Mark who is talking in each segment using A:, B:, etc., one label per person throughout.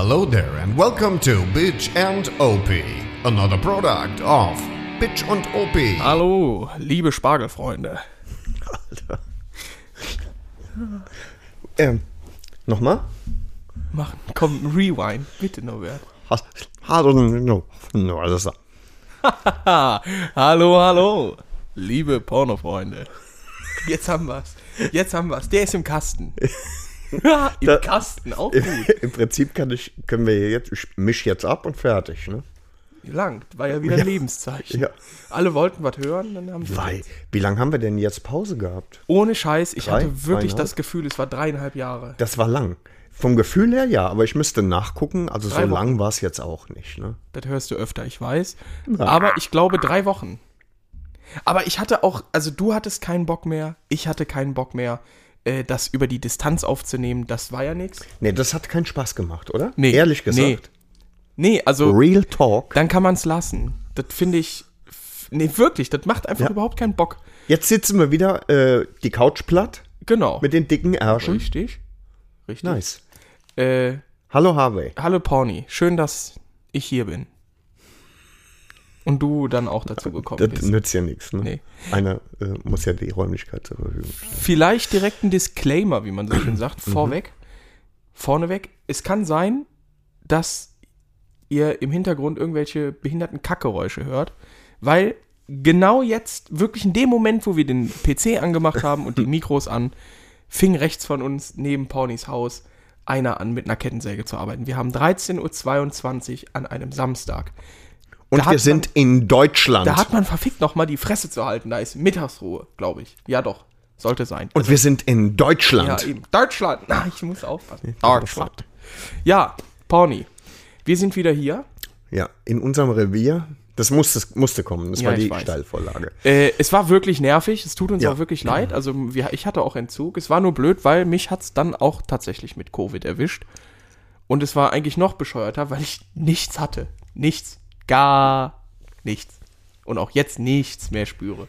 A: Hello there and welcome to Bitch and OP, another product of Bitch und OP.
B: Hallo, liebe Spargelfreunde.
C: Ähm, nochmal?
B: Machen, komm, Rewind, bitte Norbert.
C: Hallo, no, no, alles klar.
B: Ha, hallo, hallo, liebe Pornofreunde. Jetzt haben wir's. Jetzt haben wir's. Der ist im Kasten. Ja, Im
C: Da-
B: Kasten, auch
C: Im,
B: gut.
C: Im Prinzip kann ich, können wir jetzt, ich misch jetzt ab und fertig, ne?
B: Langt, war ja wieder ein Lebenszeichen.
C: Ja.
B: Alle wollten was hören, dann haben sie
C: Weil, wie lange haben wir denn jetzt Pause gehabt?
B: Ohne Scheiß, ich
C: Drei,
B: hatte wirklich das Gefühl, es war dreieinhalb Jahre.
C: Das war lang. Vom Gefühl her ja, aber ich müsste nachgucken, also
B: Drei
C: so
B: Wochen.
C: lang war es jetzt auch nicht, ne?
B: Das hörst du öfter, ich weiß. Aber ich glaube drei Wochen. Aber ich hatte auch, also du hattest keinen Bock mehr, ich hatte keinen Bock mehr, äh, das über die Distanz aufzunehmen. Das war ja nichts.
C: Nee, das hat keinen Spaß gemacht, oder?
B: Nee,
C: Ehrlich gesagt.
B: nee. Nee, also
C: Real Talk.
B: dann kann man es lassen. Das finde ich, nee, wirklich, das macht einfach
C: Ja.
B: überhaupt keinen Bock.
C: Jetzt sitzen wir wieder äh, die Couch platt
B: Genau.
C: mit den dicken Ärschen.
B: Richtig. Richtig.
C: Nice.
B: Äh,
C: Hallo Harvey.
B: hallo Porni, schön, dass ich hier bin. Und du dann auch dazu gekommen
C: Das
B: bist.
C: nützt ja nichts, ne?
B: Nee.
C: Einer äh, muss ja die Räumlichkeit zur Verfügung stellen.
B: Vielleicht direkt ein Disclaimer, wie man so schön sagt,
C: Mhm.
B: vorweg. Vorneweg. Es kann sein, dass ihr im Hintergrund irgendwelche behinderten Kackgeräusche hört, weil genau jetzt, wirklich in dem Moment, wo wir den PC angemacht haben und die Mikros an, fing rechts von uns neben Pornys Haus einer an, mit einer Kettensäge zu arbeiten. Wir haben 13.22 Uhr an einem Samstag.
C: Und wir sind in Deutschland.
B: Da hat man verfickt nochmal die Fresse zu halten. Da ist Mittagsruhe, glaube ich. Ja, doch. Sollte sein.
C: und wir sind in Deutschland.
B: Ja, eben. Deutschland. Na, ich muss aufpassen. Deutschland. Ja, Porni. Wir sind wieder hier.
C: Ja, in unserem Revier. Das musste, musste kommen. Das
B: Ja,
C: war die. Steilvorlage.
B: Äh, es war wirklich nervig. Es tut uns
C: Ja.
B: auch wirklich leid. Also wir, ich hatte auch Entzug. Es war nur blöd, weil mich hat es dann auch tatsächlich mit Covid erwischt. Und es war eigentlich noch bescheuerter, weil ich nichts hatte. Nichts. Gar nichts. Und auch jetzt nichts mehr spüre.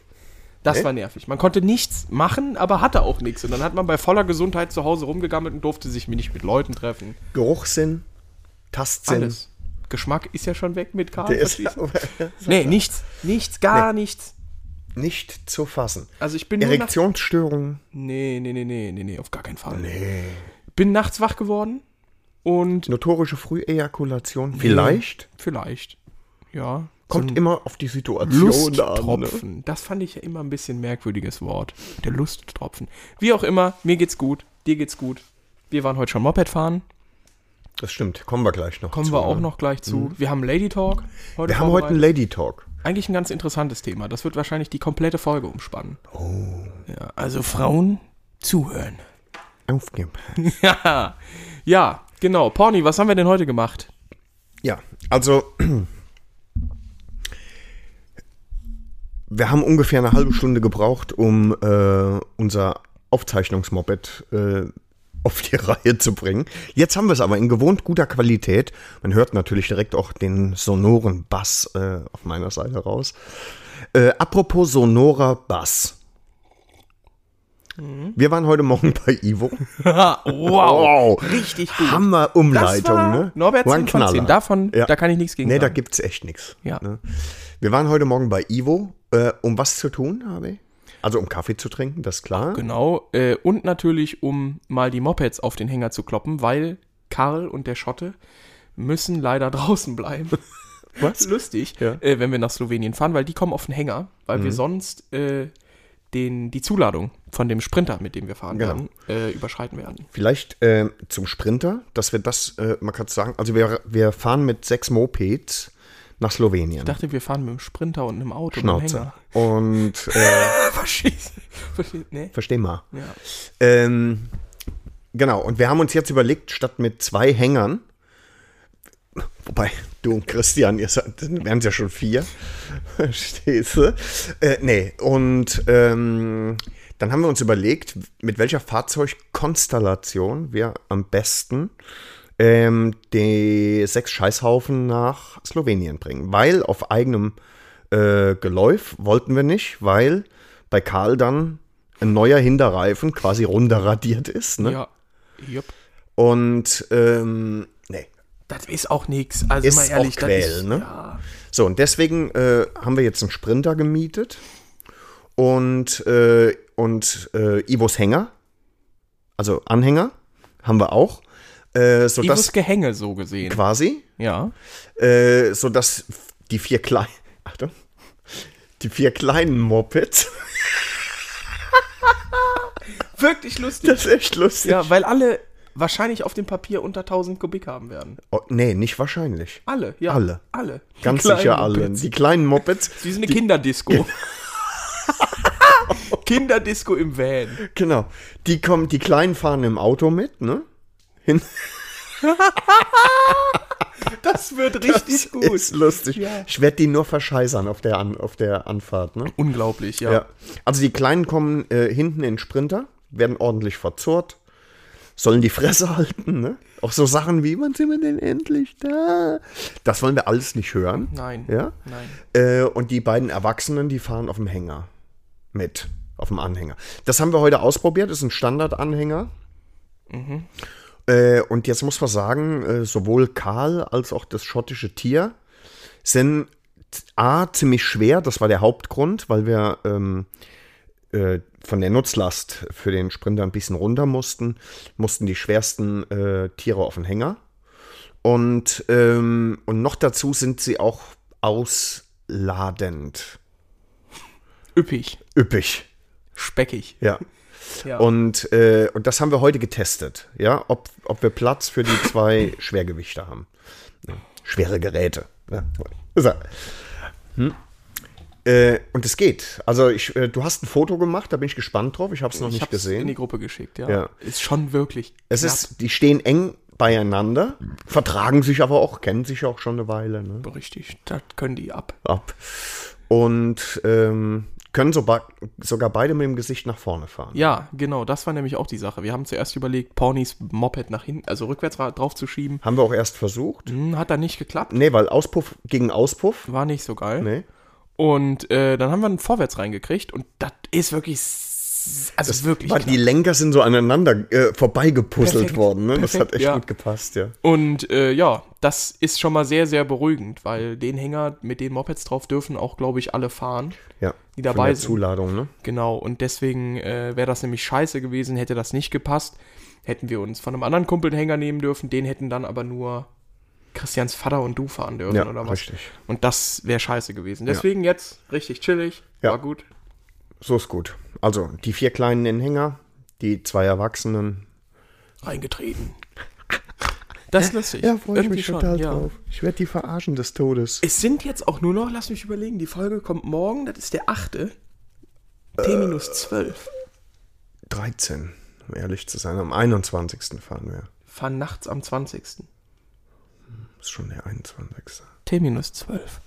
B: Das
C: Nee?
B: war nervig. Man konnte nichts machen, aber hatte auch nichts. Und dann hat man bei voller Gesundheit zu Hause rumgegammelt und durfte sich nicht mit Leuten treffen.
C: Geruchssinn, Tastsinn.
B: Alles. Geschmack ist ja schon weg mit Karl.
C: Der ist.
B: Nee, nichts. Nichts, gar nichts.
C: nicht zu fassen.
B: Also ich bin
C: Erektionsstörungen.
B: Nee, nee, nee, nee, nee, nee, auf gar keinen Fall. Nee. Bin nachts wach geworden und
C: Notorische Frühejakulation. Vielleicht.
B: vielleicht, ja.
C: Kommt
B: so
C: immer auf die Situation an. Ne?
B: Lusttropfen. Das fand ich ja immer ein bisschen merkwürdiges Wort. Der Lusttropfen. Wie auch immer, mir geht's gut, dir geht's gut. Wir waren heute schon Moped fahren.
C: Das stimmt. Kommen wir gleich noch
B: Kommen
C: zu,
B: wir auch
C: ne?
B: noch gleich zu. Wir haben Lady Talk. Heute
C: Wir haben heute einen. Lady Talk.
B: Eigentlich ein ganz interessantes Thema. Das wird wahrscheinlich die komplette Folge umspannen. Oh. Ja, also Frauen zuhören.
C: Aufgeben.
B: ja, ja, genau. Porni, was haben wir denn heute gemacht?
C: Ja, also wir haben ungefähr eine halbe Stunde gebraucht, um äh, unser Aufzeichnungsmoped äh, auf die Reihe zu bringen. Jetzt haben wir es aber in gewohnt guter Qualität. Man hört natürlich direkt auch den sonoren Bass äh, auf meiner Seite raus. Äh, apropos sonorer Bass. Wir waren heute Morgen bei Ivo.
B: wow,
C: Wow.
B: richtig gut.
C: Hammer Umleitung, ne?
B: Norbert
C: War
B: 10
C: ein
B: von 10.
C: Knaller.
B: Davon,
C: Ja.
B: da kann ich nichts gegen
C: Nee, da
B: sagen.
C: gibt's echt nichts.
B: Ja.
C: Ne? Wir waren heute Morgen bei Ivo, äh, um was zu tun, habe ich? Also um Kaffee zu trinken, das ist klar.
B: Genau. Äh, und natürlich, um mal die Mopeds auf den Hänger zu kloppen, weil Karl und der Schotte müssen leider draußen bleiben.
C: Was?
B: Lustig,
C: Ja. Mhm.
B: äh, wenn wir nach Slowenien fahren, weil die kommen auf den Hänger, weil wir sonst äh, den, die Zuladung von dem Sprinter, mit dem wir fahren
C: Genau.
B: werden, äh, überschreiten werden.
C: Vielleicht äh, zum Sprinter, dass wir das äh, mal kurz sagen. Also wir, wir fahren mit sechs Mopeds nach Slowenien.
B: Ich dachte, wir fahren mit dem Sprinter und einem Auto und einem
C: Schnauze.
B: Hänger.
C: Und äh,
B: Verstehst du? Nee?
C: versteh mal.
B: Ja.
C: Ähm, genau, und wir haben uns jetzt überlegt, statt mit zwei Hängern, wobei du und Christian, ihr seid, dann wären es ja schon vier, verstehst du? Äh, nee, und ähm, dann haben wir uns überlegt, mit welcher Fahrzeugkonstellation wir am besten ähm, die sechs Scheißhaufen nach Slowenien bringen. Weil auf eigenem äh, Geläuf wollten wir nicht, weil bei Karl dann ein neuer Hinterreifen quasi runterradiert ist. Ne?
B: Ja. Jupp.
C: Und ähm, nee,
B: Das ist auch nichts. Also
C: Ist
B: mal ehrlich,
C: auch Quäl,
B: das ist,
C: ne?
B: Ja.
C: So, und deswegen äh, haben wir jetzt einen Sprinter gemietet und, äh, und äh, Ivos Hänger, also Anhänger, haben wir auch. Äh, sodass
B: Gehänge so gesehen.
C: quasi,
B: Ja.
C: äh, sodass die vier kleinen, Achtung, die vier kleinen Mopeds,
B: Wirklich lustig.
C: das ist echt lustig.
B: ja, weil alle wahrscheinlich auf dem Papier unter 1000 Kubik haben werden.
C: Oh, nee, nicht wahrscheinlich.
B: Alle, ja.
C: Alle.
B: Alle. Die
C: Ganz sicher alle.
B: Mopeds.
C: Die kleinen Mopeds.
B: Wie so eine Kinderdisco. Kinderdisco im Van.
C: Genau. Die kommen, die Kleinen fahren im Auto mit, ne? Hin
B: Das wird richtig gut.
C: Ist lustig.
B: Ja.
C: Ich werde die nur verscheißern auf der, An auf der Anfahrt, ne?
B: Unglaublich, ja.
C: Ja. Also die Kleinen kommen äh, hinten in Sprinter, werden ordentlich verzurrt, sollen die Fresse halten, ne? Auch so Sachen wie, wann sind wir denn endlich da? Das wollen wir alles nicht hören.
B: Nein.
C: Ja?
B: Nein.
C: Äh, und die beiden Erwachsenen, die fahren auf dem Hänger mit, auf dem Anhänger. Das haben wir heute ausprobiert, ist ein Standardanhänger. Äh, und jetzt muss man sagen, äh, sowohl Karl als auch das schottische Tier sind A, ziemlich schwer, das war der Hauptgrund, weil wir ähm, äh, von der Nutzlast für den Sprinter ein bisschen runter mussten, mussten die schwersten äh, Tiere auf den Hänger. Und, ähm, und noch dazu sind sie auch ausladend.
B: Üppig.
C: Üppig.
B: Speckig.
C: Ja.
B: Ja.
C: Und, äh, und das haben wir heute getestet, ja, ob, ob wir Platz für die zwei Schwergewichte haben. Ja. Schwere Geräte. Ja. So. Hm. Äh, und es geht. Also ich, äh, du hast ein Foto gemacht, da bin ich gespannt drauf. Ich habe es noch
B: ich
C: nicht gesehen.
B: in die Gruppe geschickt, ja.
C: Ja.
B: Ist schon wirklich.
C: Es
B: knapp.
C: ist, die stehen eng beieinander, vertragen sich aber auch, kennen sich auch schon eine Weile. Ne?
B: richtig. Das können die ab.
C: Ab. Und ähm, können so sogar beide mit dem Gesicht nach vorne fahren.
B: Ja, genau. Das war nämlich auch die Sache. Wir haben zuerst überlegt, Pornys Moped nach hinten, also rückwärts ra- drauf zu schieben.
C: Haben wir auch erst versucht.
B: Hm, hat dann nicht geklappt.
C: Nee, weil Auspuff gegen Auspuff.
B: War nicht so geil.
C: Nee.
B: Und äh, dann haben wir einen vorwärts reingekriegt und das ist wirklich. Also wirklich.
C: Weil
B: knapp.
C: die Lenker sind so aneinander äh, vorbeigepuzzelt
B: Perfekt,
C: worden. Ne? Das hat
B: perfekt,
C: echt
B: ja.
C: gut gepasst, ja.
B: Und äh, ja, das ist schon mal sehr, sehr beruhigend, weil den Hänger mit den Mopeds drauf dürfen auch, glaube ich, alle fahren.
C: ja.
B: Die dabei
C: der
B: sind.
C: Zuladung, ne?
B: Genau, und deswegen äh, wäre das nämlich scheiße gewesen, hätte das nicht gepasst. Hätten wir uns von einem anderen Kumpel einen Hänger nehmen dürfen, den hätten dann aber nur Christians Vater und du fahren dürfen
C: Ja,
B: oder was.
C: richtig.
B: Und das wäre scheiße gewesen. Deswegen jetzt richtig chillig,
C: Ja.
B: war gut.
C: So ist gut. Also, die vier kleinen in den Hänger, die zwei Erwachsenen.
B: Reingetreten. Das ist lustig. Irgendwie schon, ja.
C: Ich werde die verarschen des Todes.
B: Es sind jetzt auch nur noch, lass mich überlegen, die Folge kommt morgen, das ist der 8. T minus 12.
C: 13, um ehrlich zu sein. Am 21. fahren wir.
B: Fahren nachts am 20.
C: Ist schon der 21.
B: T minus 12.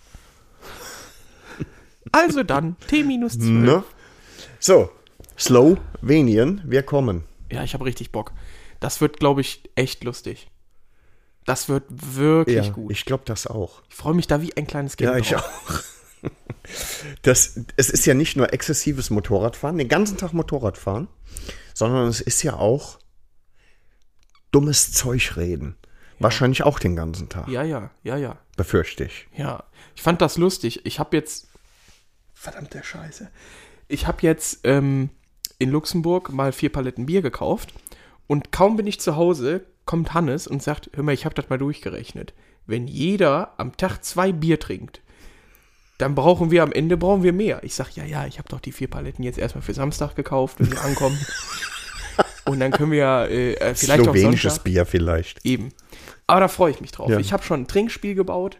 B: Also dann, T minus 12.
C: Ne? So, Slowenien, wir kommen.
B: Ja, ich habe richtig Bock. Das wird, glaube ich, echt lustig. Das wird wirklich
C: Ja,
B: gut.
C: ich glaube das auch.
B: Ich freue mich da wie ein kleines Kind.
C: Ja, ich
B: drauf.
C: auch. Das, es ist ja nicht nur exzessives Motorradfahren, den ganzen Tag Motorradfahren, sondern es ist ja auch dummes Zeug reden. Wahrscheinlich auch den ganzen Tag,
B: Ja, ja, ja, ja.
C: befürchte ich.
B: Ja, ich fand das lustig. Ich habe jetzt. Verdammte Scheiße. Ich habe jetzt ähm, in Luxemburg mal vier Paletten Bier gekauft und kaum bin ich zu Hause, kommt Hannes und sagt: Hör mal, ich habe das mal durchgerechnet. Wenn jeder am Tag zwei Bier trinkt, dann brauchen wir am Ende brauchen wir mehr. Ich sag: Ja, ja, ich habe doch die vier Paletten jetzt erstmal für Samstag gekauft, wenn wir ankommen. und dann können wir ja, äh, äh, vielleicht auch
C: Slowenisches
B: Sonntag.
C: Bier vielleicht.
B: Eben. Aber da freue ich mich drauf.
C: Ja.
B: Ich habe schon ein Trinkspiel gebaut.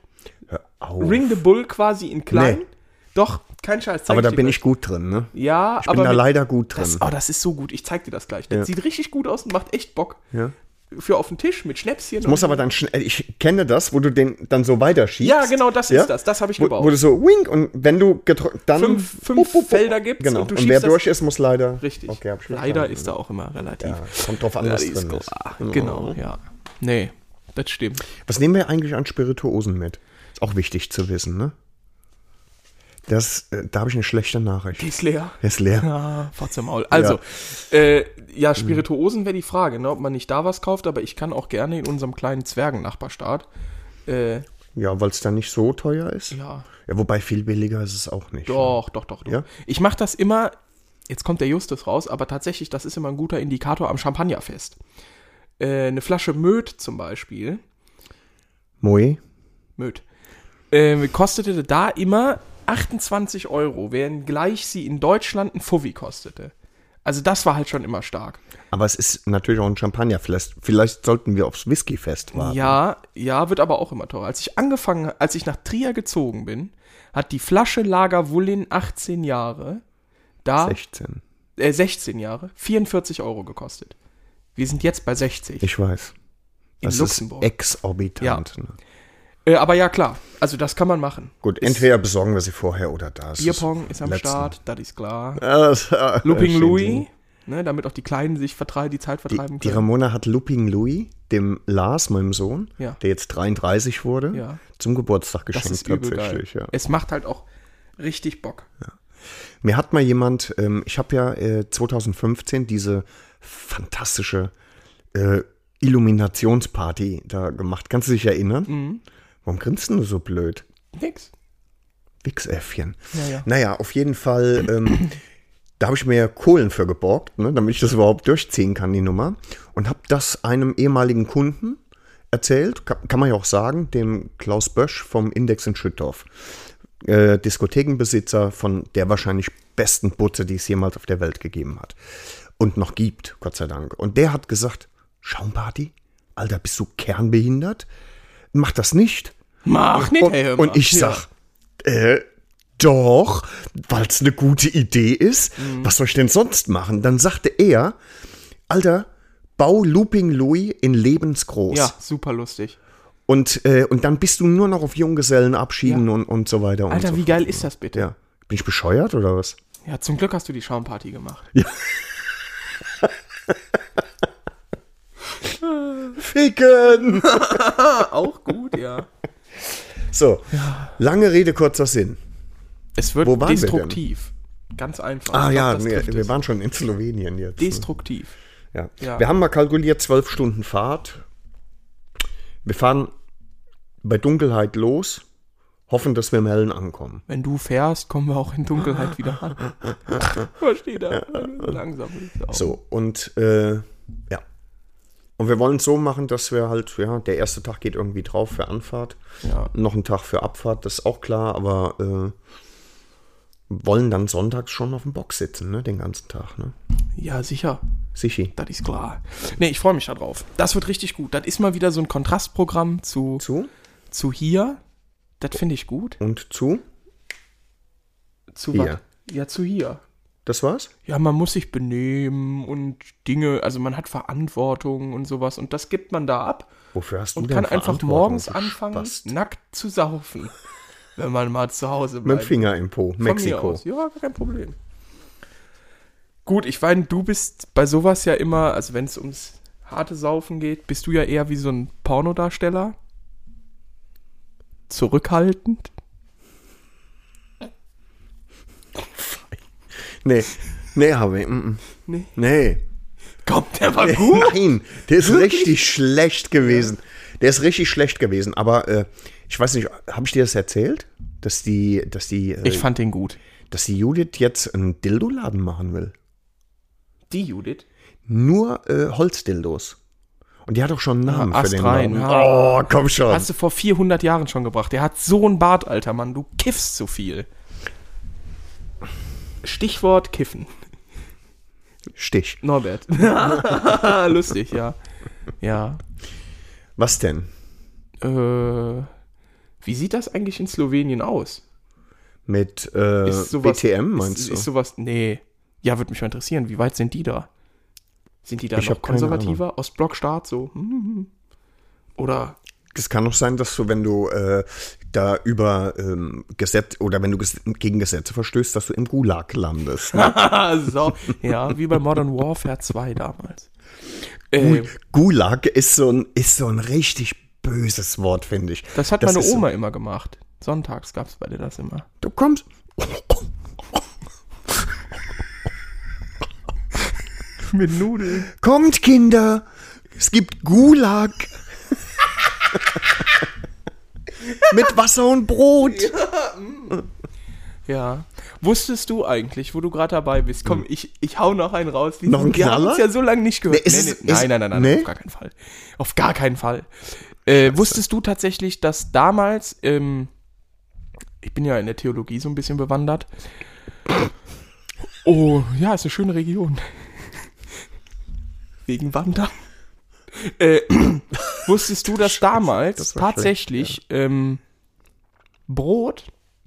B: Ring the Bull quasi in klein.
C: Nee.
B: Doch, kein Scheiß.
C: Aber da bin ich gut drin, ne?
B: Ja,
C: Ich
B: aber
C: bin da
B: mit-
C: leider gut drin.
B: das, oh, das ist so gut. Ich zeig dir das gleich. Das
C: Ja.
B: sieht richtig gut aus und macht echt Bock.
C: Ja.
B: Für auf den Tisch mit Schnäpschen.
C: Ich muss aber dann schnell, ich kenne das, wo du den dann so weiterschiebst.
B: Ja, genau, das
C: Ja?
B: ist das. Das habe ich
C: Wo,
B: gebaut.
C: wo du so wink und wenn du gedrückt, dann
B: Fünf- fünf Felder gibt's
C: Genau.
B: und du
C: Und, wer
B: das-
C: durch ist, muss leider.
B: richtig.
C: Okay,
B: Leider ist da auch immer relativ.
C: Ja, kommt drauf an, was drin ist.
B: klar. Genau, ja. Nee, das stimmt.
C: Was nehmen wir eigentlich an Spirituosen mit? Ist auch wichtig zu wissen, ne? Das, äh, da habe ich eine schlechte Nachricht.
B: Die ist leer.
C: Der ist leer.
B: Ja, Fotze Maul. Also, ja, äh, ja Spirituosen wäre die Frage, ne, ob man nicht da was kauft, aber ich kann auch gerne in unserem kleinen Zwergennachbarstaat. Äh,
C: Ja, weil es dann nicht so teuer ist.
B: ja,
C: Ja, wobei viel billiger ist es auch nicht.
B: doch, doch, doch, doch.
C: Ja?
B: Ich mache das immer, jetzt kommt der Justus raus, aber tatsächlich, das ist immer ein guter Indikator am Champagnerfest. Äh, eine Flasche Möd zum Beispiel,
C: Moe?
B: Möd, äh, kostete da immer 28 Euro, während gleich sie in Deutschland ein Fuffi kostete. Also das war halt schon immer stark.
C: Aber es ist natürlich auch ein Champagnerfest. Vielleicht sollten wir aufs Whiskyfest warten.
B: Ja, ja, wird aber auch immer teurer. Als ich angefangen, als ich nach Trier gezogen bin, hat die Flasche Lager Wullin 18 Jahre, da,
C: 16.
B: äh, 16 Jahre, 44 Euro gekostet. Wir sind jetzt bei 60.
C: Ich weiß.
B: in
C: Das
B: Luxemburg.
C: ist exorbitant. Ne?
B: Äh, aber ja, klar. Also das kann man machen.
C: Gut, entweder besorgen wir sie vorher oder da. Es
B: Bierpong ist am
C: letzten-
B: Start, das ist klar.
C: Ja, das-
B: Looping Louis, ne, damit auch die Kleinen sich vertreiben, die Zeit vertreiben
C: Die, die
B: können.
C: Ramona hat Looping Louis, dem Lars, meinem Sohn,
B: Ja.
C: der jetzt 33 wurde,
B: Ja.
C: zum Geburtstag
B: das
C: geschenkt
B: ist übel geil.
C: tatsächlich. Ja.
B: Es macht halt auch richtig Bock.
C: Mir hat mal jemand, ähm, ich habe ja äh, 2015 diese fantastische äh, Illuminationsparty da gemacht. Kannst du dich erinnern?
B: Mhm.
C: Warum grinst du so blöd?
B: Nix.
C: Wichsäffchen.
B: Ja, ja.
C: Naja, auf jeden Fall, ähm, da habe ich mir Kohlen für geborgt, ne, damit ich das überhaupt durchziehen kann, die Nummer. Und habe das einem ehemaligen Kunden erzählt, kann, kann man ja auch sagen, dem Klaus Bösch vom Index in Schüttorf. Äh, Diskothekenbesitzer von der wahrscheinlich besten Butze, die es jemals auf der Welt gegeben hat. Und noch gibt, Gott sei Dank. Und der hat gesagt, Schaumparty? Alter, bist du kernbehindert? Mach das nicht.
B: Mach nicht,
C: Und,
B: mal.
C: und ich
B: Ja.
C: sag, äh, doch, weil es eine gute Idee ist.
B: Mhm.
C: Was soll ich denn sonst machen? Dann sagte er, Alter, bau Looping Louis in lebensgroß.
B: Ja, super lustig.
C: Und, äh, und dann bist du nur noch auf Junggesellenabschieden und, und so weiter. und
B: Alter,
C: so
B: wie
C: fort.
B: geil ist das bitte?
C: Ja. Bin ich bescheuert oder was?
B: Ja, zum Glück hast du die Schaumparty gemacht.
C: Ficken!
B: auch gut, ja.
C: So, lange Rede, kurzer Sinn.
B: Es wird
C: Wo waren wir
B: destruktiv. Ganz einfach.
C: Ah
B: glaub,
C: ja,
B: trifft
C: wir waren schon in Slowenien jetzt. ne?
B: destruktiv.
C: Ja.
B: Ja.
C: Wir haben mal kalkuliert, zwölf Stunden Fahrt. Wir fahren bei Dunkelheit los, hoffen, dass wir im Hellen ankommen.
B: Wenn du fährst, kommen wir auch in Dunkelheit wieder an. Verstehe da. Langsam ist auch.
C: So, und äh, ja. Und wir wollen es so machen, dass wir halt, ja, der erste Tag geht irgendwie drauf für Anfahrt.
B: Ja.
C: Noch ein Tag für Abfahrt, das ist auch klar, aber äh, wollen dann sonntags schon auf dem Box sitzen, ne, den ganzen Tag, ne?
B: ja, sicher.
C: Sichi.
B: Das ist klar. Nee, ich freue mich da drauf. Das wird richtig gut. Das ist mal wieder so ein Kontrastprogramm zu,
C: Zu?
B: zu hier. Das finde ich gut.
C: Und zu?
B: Zu
C: Hier.
B: was? Ja, zu hier.
C: Das war's?
B: Ja, man muss sich benehmen und Dinge, also man hat Verantwortung und sowas und das gibt man da ab
C: Wofür hast du
B: und
C: denn
B: kann einfach morgens anfangen,
C: Spast?
B: nackt zu saufen, wenn man mal zu Hause
C: Mit
B: bleibt.
C: dem Finger im Po,
B: Von
C: Mexiko.
B: Ja, kein Problem. Gut, ich meine, du bist bei sowas ja immer, also wenn es ums harte Saufen geht, bist du ja eher wie so ein Pornodarsteller. Zurückhaltend.
C: Nee, nee, habe ich. Mm, mm.
B: Nee.
C: Nee.
B: Komm, der war gut.
C: Nein, der ist richtig schlecht gewesen. Der ist richtig schlecht gewesen. Aber äh, ich weiß nicht, habe ich dir das erzählt? Dass die, dass die, äh,
B: Ich fand den gut.
C: dass die Judith jetzt einen Dildoladen machen will.
B: Die Judith.
C: Nur äh, Holzdildos. Und die hat auch schon einen Namen
B: Ah,
C: für den Laden.
B: ja.
C: Oh, komm schon.
B: Hast du vor 400 Jahren schon gebracht. Der hat so ein Bart, alter Mann. Du kiffst zu viel. Stichwort Kiffen.
C: Stich.
B: Norbert. Lustig, ja. Ja.
C: Was denn?
B: Äh, wie sieht das eigentlich in Slowenien aus?
C: Mit äh, BTM, meinst
B: ist,
C: du?
B: Ist sowas, nee. Ja, würde mich mal interessieren. Wie weit sind die da? Sind die da
C: Ich
B: noch konservativer? Ostblockstaat so? Hm. Oder
C: Es kann auch sein, dass du, wenn du äh, da über ähm, Gesetz oder wenn du ges gegen Gesetze verstößt, dass du im Gulag landest. Ne?
B: so, ja, wie bei Modern Warfare 2 damals. Äh,
C: Gulag ist so ein, ist so ein richtig böses Wort, finde ich.
B: das hat
C: Das
B: meine
C: ist so-
B: Oma immer gemacht. Sonntags gab es bei dir das immer.
C: Du kommst.
B: Mit Nudeln.
C: Kommt, Kinder. Es gibt Gulag. Mit Wasser und Brot.
B: Ja. Wusstest du eigentlich, wo du gerade dabei bist? Komm, ich, ich hau noch einen raus. Wir,
C: Noch einen
B: wir haben uns ja so lange nicht gehört.
C: Nee, ist es- ist-
B: nein, nein, nein, nein,
C: nee?
B: auf gar keinen Fall. Auf gar keinen Fall. Äh, wusstest du tatsächlich, dass damals, ähm, ich bin ja in der Theologie so ein bisschen bewandert. Oh, ja, ist eine schöne Region. Wegen Wandern. Äh, wusstest du, dass damals
C: das
B: tatsächlich ähm, Brot,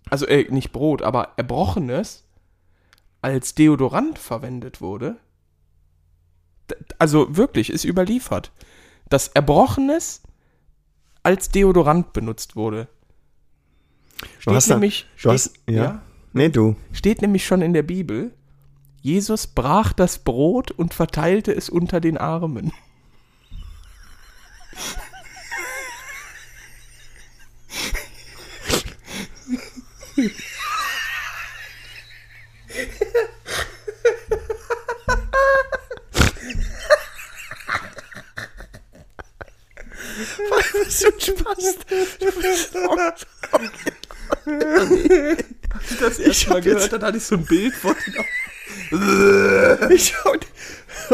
B: also äh, nicht Brot, aber Erbrochenes als Deodorant verwendet wurde? D- Also wirklich, ist überliefert, dass Erbrochenes als Deodorant benutzt wurde. Steht
C: hast da-
B: nämlich,
C: du
B: steht,
C: hast- ja. Nee, du.
B: steht nämlich schon in der Bibel, Jesus brach das Brot und verteilte es unter den Armen.
C: Was für ein Spaß.
B: das
C: Ich hab jetzt-
B: dann hatte ich so ein Bild von
C: Ich und,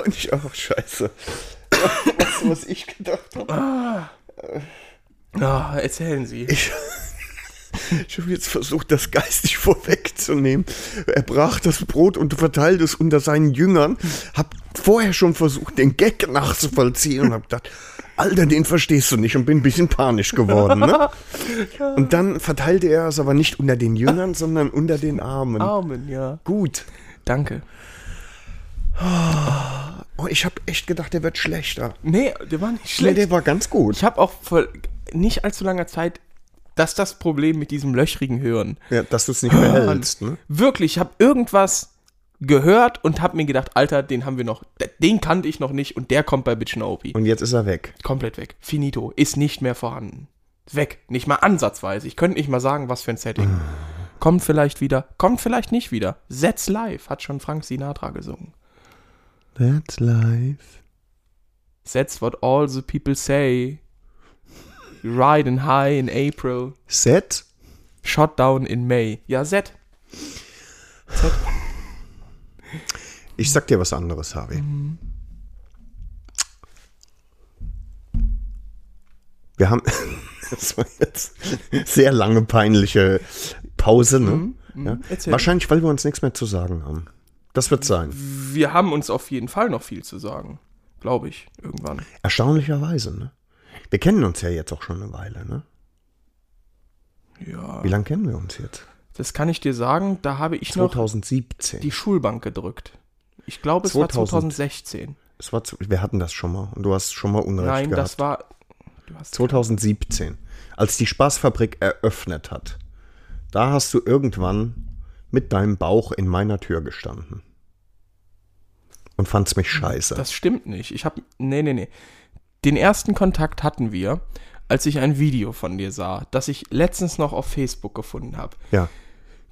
C: und ich auch, scheiße. Du, was ich gedacht habe?
B: Ah, erzählen Sie.
C: Ich, ich habe jetzt versucht, das geistig vorwegzunehmen. Er brach das Brot und verteilte es unter seinen Jüngern. Hab vorher schon versucht, den Gag nachzuvollziehen und hab gedacht, Alter, den verstehst du nicht und bin ein bisschen panisch geworden. Ne? Und dann verteilte er es aber nicht unter den Jüngern, sondern unter den Armen.
B: Armen, ja.
C: Gut.
B: Danke.
C: Oh, ich habe echt gedacht, der wird schlechter.
B: Nee, der war nicht
C: Nee,
B: schlecht.
C: der war ganz gut.
B: ich habe auch vor nicht allzu langer Zeit das das Problem mit diesem löchrigen Hören.
C: Ja, dass du es nicht behältst. Ne?
B: Wirklich, ich habe irgendwas gehört und habe mir gedacht, Alter, den haben wir noch, den kannte ich noch nicht und der kommt bei Bitch Opi.
C: Und jetzt ist er weg.
B: Komplett weg. Finito. Ist nicht mehr vorhanden. Weg. Nicht mal ansatzweise. Ich könnte nicht mal sagen, was für ein Setting. Kommt vielleicht wieder. Kommt vielleicht nicht wieder. Setz live. Hat schon Frank Sinatra gesungen.
C: That's life.
B: That's what all the people say. Riding high in April.
C: Set.
B: Shot down in May. Ja, Set. Z.
C: Ich sag dir was anderes, Harvey. Wir haben. Das war jetzt sehr lange peinliche Pause, ne? ja.
B: erzähl.
C: Wahrscheinlich, weil wir uns nichts mehr zu sagen haben. Das wird sein.
B: Wir haben uns auf jeden Fall noch viel zu sagen. Glaube ich. Irgendwann.
C: Erstaunlicherweise, ne? Wir kennen uns ja jetzt auch schon eine Weile, ne?
B: Ja.
C: Wie lange kennen wir uns jetzt?
B: Das kann ich dir sagen. Da habe ich noch
C: 2017.
B: die Schulbank gedrückt. Ich glaube, es
C: 2000.
B: war 2016.
C: Es war zu, wir hatten das schon mal und du hast schon mal Unrecht
B: Nein,
C: gehabt.
B: das war. Du hast
C: 2017, als die Spaßfabrik eröffnet hat, da hast du irgendwann mit deinem Bauch in meiner Tür gestanden. Und fandst mich scheiße.
B: Das stimmt nicht. Ich habe. Nee, nee, nee. Den ersten Kontakt hatten wir, als ich ein Video von dir sah, das ich letztens noch auf Facebook gefunden habe.
C: ja.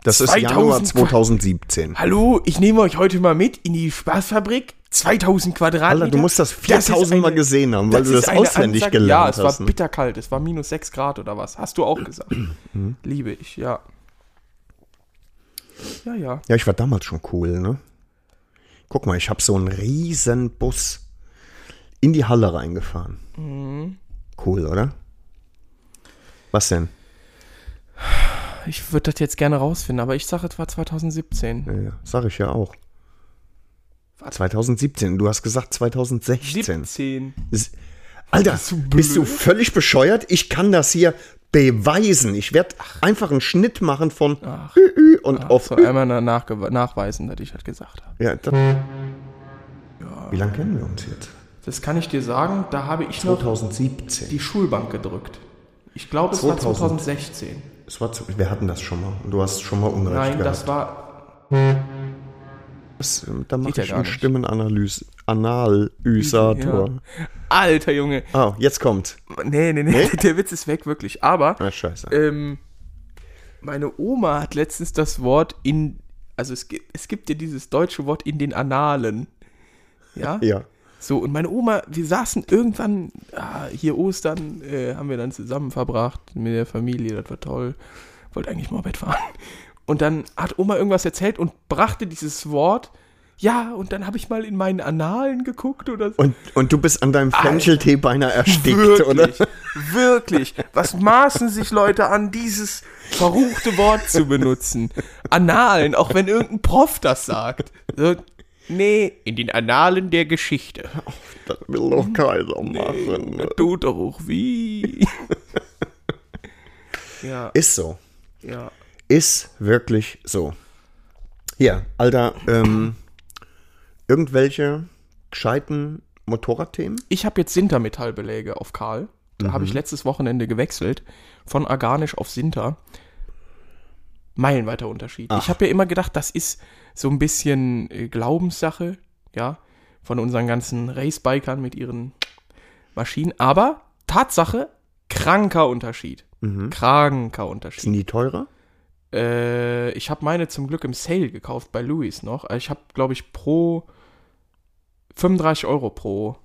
C: Das ist
B: 2000
C: Januar 2017.
B: Hallo, ich nehme euch heute mal mit in die Spaßfabrik. 2000 Quadratmeter.
C: Alter, du musst das
B: ist
C: 4000 Mal
B: eine-
C: gesehen haben, weil du
B: ist
C: das auswendig
B: Ansage-
C: gelernt
B: Ja, es
C: hast.
B: war
C: ne?
B: bitterkalt. Es war minus 6 Grad oder was. Hast du auch gesagt. Liebe ich, ja. Ja, ja.
C: Ja, ich war damals schon cool, ne? Guck mal, ich habe so einen riesen Bus in die Halle reingefahren.
B: Mhm.
C: Cool, oder? Was denn?
B: Ich würde das jetzt gerne rausfinden, aber ich sage, es war 2017.
C: Ja, ja, sag ich ja auch. 2017, du hast gesagt 2016.
B: 17.
C: S- Alter,
B: Bist du
C: bist du
B: blöd?
C: völlig bescheuert? Ich kann das hier beweisen. Ich werde einfach einen Schnitt machen von
B: Ach.
C: Ü, Ü und auf
B: So,
C: Ü.
B: einmal nachge- nachweisen, dass ich das gesagt habe.
C: Ja, das, Wie lange kennen wir uns jetzt?
B: Das kann ich dir sagen, da habe ich noch
C: 2017.
B: die Schulbank gedrückt. Ich glaube, es war
C: 2000.
B: 2016.
C: Es war zu, wir hatten das schon mal. Und du hast schon mal Unrecht
B: Nein,
C: gehabt.
B: das war.
C: Da mache
B: ja
C: ich einen
B: nicht.
C: Stimmenanalyse. Analysator.
B: Alter Junge.
C: Oh, jetzt kommt.
B: Nee, nee, nee, der Witz ist weg, wirklich. Aber
C: Ah, scheiße.
B: ähm, Meine Oma hat letztens das Wort in, also es gibt, es gibt ja dieses deutsche Wort in den Annalen. Ja?
C: Ja.
B: So, und meine Oma, wir saßen irgendwann, ah, hier Ostern, äh, haben wir dann zusammen verbracht mit der Familie, das war toll. Wollte eigentlich Moped fahren. Und dann hat Oma irgendwas erzählt und brachte dieses Wort, ja, und dann habe ich mal in meinen Annalen geguckt oder so.
C: Und, und du bist an deinem Fencheltee beinahe erstickt,
B: wirklich,
C: oder?
B: Wirklich. Was maßen sich Leute an, dieses verruchte Wort zu benutzen? Annalen, auch wenn irgendein Prof das sagt. So, nee, in den Annalen der Geschichte.
C: Das will doch keiner machen.
B: Das tut doch auch wie. ja,
C: Ist so.
B: ja.
C: Ist wirklich so. Hier, Alter, ähm, irgendwelche gescheiten Motorradthemen?
B: Ich habe jetzt Sintermetallbeläge auf Karl. Da habe ich letztes Wochenende gewechselt. Von organisch auf Sinter. Meilenweiter Unterschied. Ich habe ja immer gedacht, das ist so ein bisschen äh, Glaubenssache, ja, von unseren ganzen Racebikern mit ihren Maschinen. Aber Tatsache, kranker Unterschied. Kranker Unterschied.
C: Sind die teurer?
B: Äh, ich habe meine zum Glück im Sale gekauft bei Louis noch. Also Ich habe, glaube ich, pro 35 Euro pro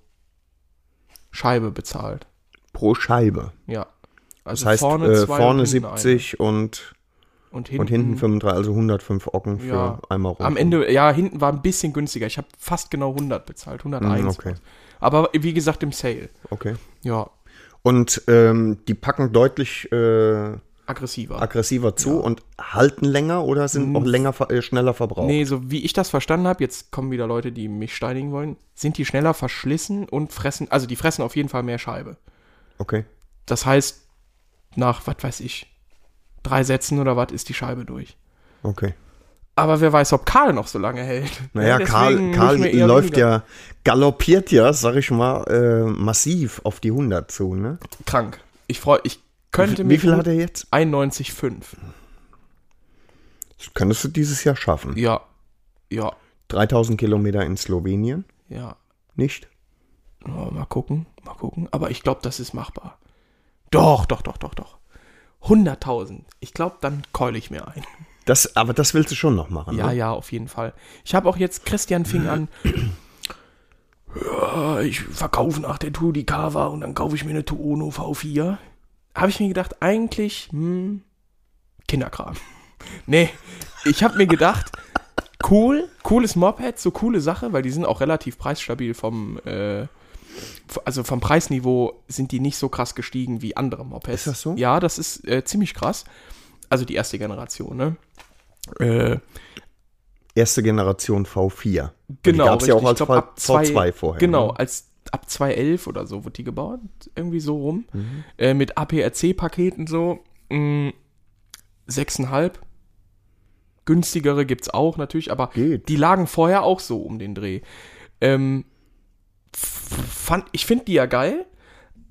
B: Scheibe bezahlt.
C: Pro Scheibe.
B: Ja. Also
C: Das heißt, vorne, äh, vorne
B: und hinten
C: 70 und,
B: eine. und hinten,
C: und hinten 35, also 105 Ocken für
B: Ja.
C: einmal rum.
B: Am Ende, ja, hinten war ein bisschen günstiger. Ich habe fast genau 100 bezahlt, 101.
C: Hm, okay.
B: Aber wie gesagt im Sale.
C: Okay.
B: Ja,
C: Und ähm, die packen deutlich äh,
B: aggressiver.
C: aggressiver zu und halten länger oder sind auch länger äh, schneller verbraucht?
B: nee, so wie ich das verstanden habe, jetzt kommen wieder Leute, die mich steinigen wollen, sind die schneller verschlissen und fressen, also die fressen auf jeden Fall mehr Scheibe.
C: Okay.
B: Das heißt, nach, was weiß ich, drei Sätzen oder was ist die Scheibe durch.
C: Okay.
B: Aber wer weiß, ob Karl noch so lange hält.
C: Naja,
B: Ja,
C: Karl, Karl läuft ja, galoppiert ja, sag ich mal, äh, massiv auf die 100 zu, ne?
B: krank. Ich freue, ich könnte
C: Wie
B: mir
C: viel hat er jetzt?
B: 91,5.
C: Das könntest du dieses Jahr schaffen.
B: Ja, ja,
C: 3000 Kilometer in Slowenien,
B: ja.
C: nicht?
B: Oh, mal gucken, mal gucken. Aber ich glaube, das ist machbar. Doch, doch, doch, doch, doch. 100.000. Ich glaube, dann keule ich mir ein.
C: Das, aber das willst du schon noch machen,
B: Ja,
C: ne?
B: ja, auf jeden Fall. Ich habe auch jetzt, Christian fing an, ja, ich verkaufe nach der Tour die Kava und dann kaufe ich mir eine Tuono V4. Habe ich mir gedacht, eigentlich, hm, Kinderkram. Nee, ich habe mir gedacht, cool, cooles Moped, so coole Sache, weil die sind auch relativ preisstabil vom, äh, also vom Preisniveau sind die nicht so krass gestiegen wie andere Mopeds.
C: Ist das so?
B: Ja, das ist äh, ziemlich krass. Also die erste Generation, ne? Äh,
C: Erste Generation V4.
B: Genau,
C: Die gab es ja auch als
B: ab zwei-
C: V2 vorher.
B: Genau,
C: Ne?
B: als ab 2011 oder so wurde die gebaut, irgendwie so rum.
C: Mhm.
B: Äh, mit APRC-Paketen so. Mh, 6,5. Günstigere gibt's auch natürlich, aber
C: Geht.
B: die lagen vorher auch so um den Dreh. Ähm, fand, ich finde die ja geil,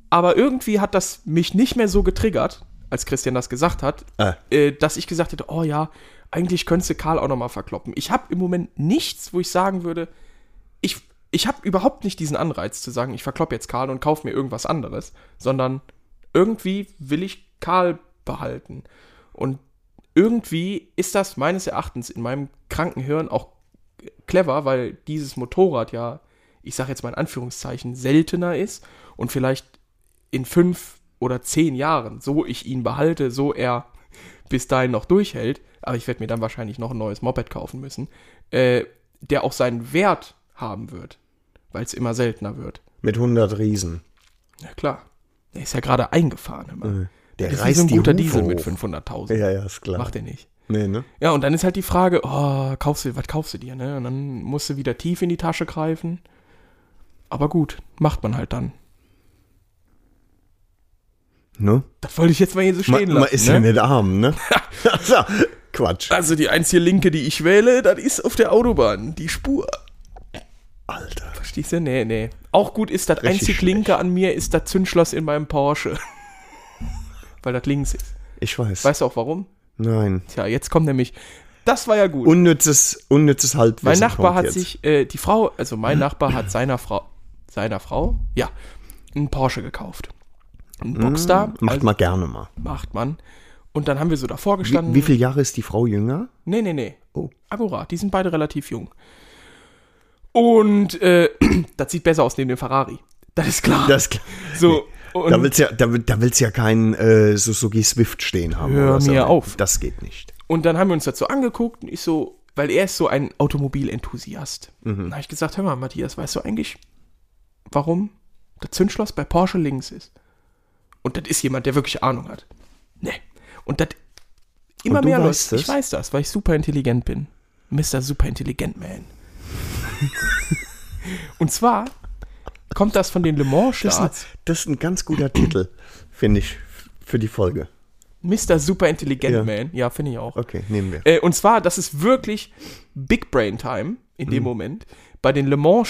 B: aber irgendwie hat das mich nicht mehr so getriggert, als Christian das gesagt hat,
C: Äh.
B: äh, dass ich gesagt hätte, oh ja, eigentlich könntest du Karl auch noch mal verkloppen. Ich habe im Moment nichts, wo ich sagen würde, ich, ich habe überhaupt nicht diesen Anreiz zu sagen, ich verkloppe jetzt Karl und kaufe mir irgendwas anderes, sondern irgendwie will ich Karl behalten. Und irgendwie ist das meines Erachtens in meinem kranken Hirn auch clever, weil dieses Motorrad ja, ich sage jetzt mal in Anführungszeichen, seltener ist und vielleicht in fünf oder zehn Jahren, so ich ihn behalte, so er bis dahin noch durchhält, aber ich werde mir dann wahrscheinlich noch ein neues Moped kaufen müssen, äh, der auch seinen Wert haben wird, weil es immer seltener wird.
C: Mit 100 Riesen.
B: Ja klar, der ist ja gerade eingefahren immer.
C: Der
B: das ist
C: reißt
B: so ein guter
C: Hufe
B: Diesel mit
C: hoch.
B: 500.000.
C: Ja, ja, ist klar.
B: Macht er nicht.
C: Nee, ne?
B: Ja, und dann ist halt die Frage, oh, kaufst du, was kaufst du dir, ne? Und dann musst du wieder tief in die Tasche greifen. Aber gut, macht man halt dann.
C: Ne?
B: Das wollte ich jetzt mal hier so
C: Man,
B: stehen
C: man
B: lassen.
C: ist
B: ne?
C: ja nicht arm, ne? Also, Quatsch.
B: Also die einzige Linke, die ich wähle, das ist auf der Autobahn, die Spur.
C: Alter.
B: Verstehst du? Nee, nee. Auch gut ist, das
C: Richtig
B: einzige Linke an mir ist das Zündschloss in meinem Porsche. Weil das links ist.
C: Ich weiß.
B: Weißt du auch warum?
C: Nein.
B: Tja, jetzt kommt nämlich, das war ja gut.
C: Unnützes, unnützes Halbwissen
B: mein Nachbar hat
C: jetzt.
B: sich, äh, die Frau, also mein Nachbar hat seiner Frau, seiner Frau, ja, einen Porsche gekauft. Ein Boxster,
C: Macht
B: also
C: man gerne mal.
B: macht man. Und dann haben wir so davor
C: Wie,
B: gestanden.
C: wie viele Jahre ist die Frau jünger?
B: Nee, nee, nee.
C: Oh.
B: Akkurat, die sind beide relativ jung. Und äh, das sieht besser aus neben dem Ferrari. Das ist klar.
C: Das, ist klar.
B: so, und
C: da willst du ja, da, da willst ja keinen äh, Suzuki Swift stehen haben.
B: Hör
C: oder so.
B: mir auf.
C: Das geht nicht.
B: Und dann haben wir uns dazu angeguckt und ich so, weil er ist so ein Automobilenthusiast.
C: Mhm.
B: Dann habe ich gesagt, hör mal, Matthias, weißt du eigentlich, warum das Zündschloss bei Porsche links ist? Und das ist jemand, der wirklich Ahnung hat. Nee. Und das immer
C: Und du
B: mehr
C: weißt
B: Leute. Ich weiß das, weil ich super intelligent bin. Mr. Super Intelligent Man. und zwar kommt das von den Le Mans
C: Das ist, ein,
B: Starts.
C: das ist ein ganz guter Titel, finde ich, für die Folge.
B: Mr. Super Intelligent
C: Ja.
B: Man. Ja, finde ich auch.
C: Okay, nehmen wir.
B: Äh, und zwar, das ist wirklich Big Brain Time in
C: Mhm.
B: dem Moment. Bei den Le Mans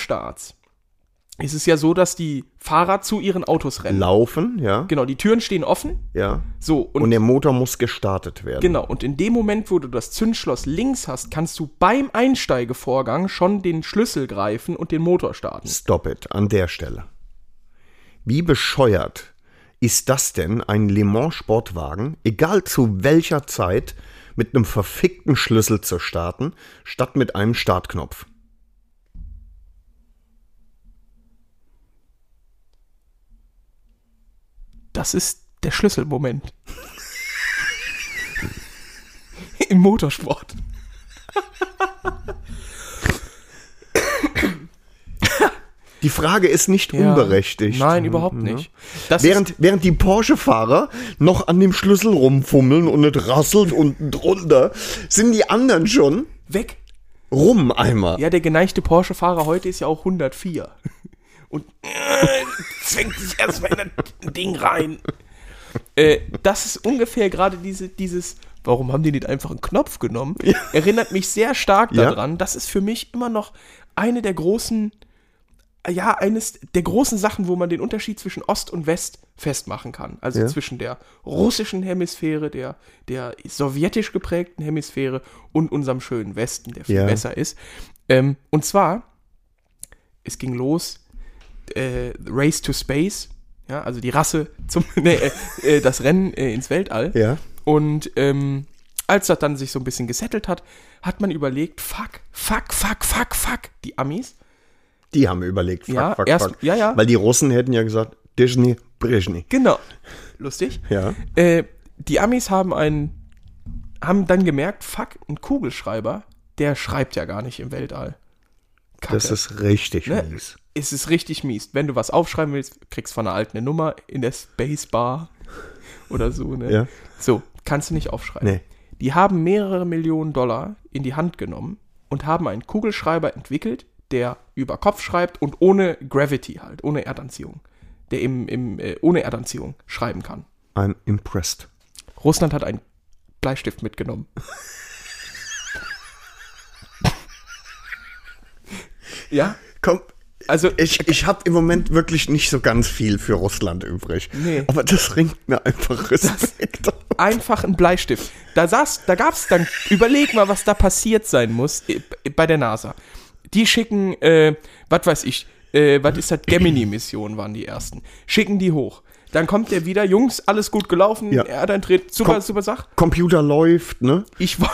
B: Starts ist es ja so, dass die Fahrer zu ihren Autos rennen.
C: Laufen, ja.
B: Genau, die Türen stehen offen.
C: Ja.
B: So, und,
C: Und der Motor muss gestartet werden.
B: genau, und in dem Moment, wo du das Zündschloss links hast, kannst du beim Einsteigevorgang schon den Schlüssel greifen und den Motor starten.
C: Stop it, an der Stelle. Wie bescheuert ist das denn, ein Le Mans Sportwagen, egal zu welcher Zeit, mit einem verfickten Schlüssel zu starten, statt mit einem Startknopf?
B: Das ist der Schlüsselmoment. Im Motorsport.
C: Die Frage ist nicht
B: Ja.
C: unberechtigt.
B: Nein, überhaupt nicht. Das
C: Während, während die Porsche-Fahrer noch an dem Schlüssel rumfummeln und es rasselt unten drunter, sind die anderen schon
B: weg.
C: rum einmal.
B: Ja, der geneigte Porsche-Fahrer heute ist ja auch 104. Und äh, zwängt sich erstmal in das Ding rein. Äh, das ist ungefähr gerade diese, dieses, warum haben die nicht einfach einen Knopf genommen? Erinnert mich sehr stark
C: Ja.
B: daran. Das ist für mich immer noch eine der großen, ja, eines der großen Sachen, wo man den Unterschied zwischen Ost und West festmachen kann. Also
C: Ja.
B: zwischen der russischen Hemisphäre, der, der sowjetisch geprägten Hemisphäre und unserem schönen Westen, der viel
C: Ja.
B: besser ist. Ähm, und zwar, es ging los, äh, Race to Space, ja, also die Rasse zum, nee, äh, äh, das Rennen äh, ins Weltall.
C: Ja.
B: Und ähm, als das dann sich so ein bisschen gesettelt hat, hat man überlegt, fuck, fuck, fuck, fuck, fuck, die Amis.
C: Die haben überlegt, fuck,
B: Ja,
C: fuck,
B: erst-
C: fuck.
B: ja, ja.
C: Weil die Russen hätten ja gesagt, Disney, Brezhny.
B: Genau. Lustig.
C: Ja.
B: Äh, die Amis haben einen, haben dann gemerkt, fuck, ein Kugelschreiber, der schreibt ja gar nicht im Weltall. Kacke.
C: Das ist richtig
B: Ne?
C: mies.
B: es ist richtig mies. Wenn du was aufschreiben willst, kriegst von einer alten eine Nummer in der Spacebar oder so, ne?
C: Ja.
B: So, kannst du nicht aufschreiben.
C: Nee.
B: Die haben mehrere Millionen Dollar in die Hand genommen und haben einen Kugelschreiber entwickelt, der über Kopf schreibt und ohne Gravity halt, ohne Erdanziehung. Der im, im, äh, ohne Erdanziehung schreiben kann.
C: I'm impressed.
B: Russland hat einen Bleistift mitgenommen. Ja,
C: Komm,
B: also
C: ich, ich habe im Moment wirklich nicht so ganz viel für Russland übrig.
B: Nee.
C: Aber das ringt mir einfach Respekt.
B: einfach ein Bleistift. Da saß, da gab's dann, überleg mal, was da passiert sein muss äh, bei der NASA. Die schicken, äh, was weiß ich, äh, was ist das, Gemini-Mission waren die ersten. Schicken die hoch. Dann kommt der wieder, Jungs, alles gut gelaufen,
C: Ja.
B: er dann dreht, super,
C: Komm.
B: super Sach.
C: Computer läuft, ne?
B: Ich, woll,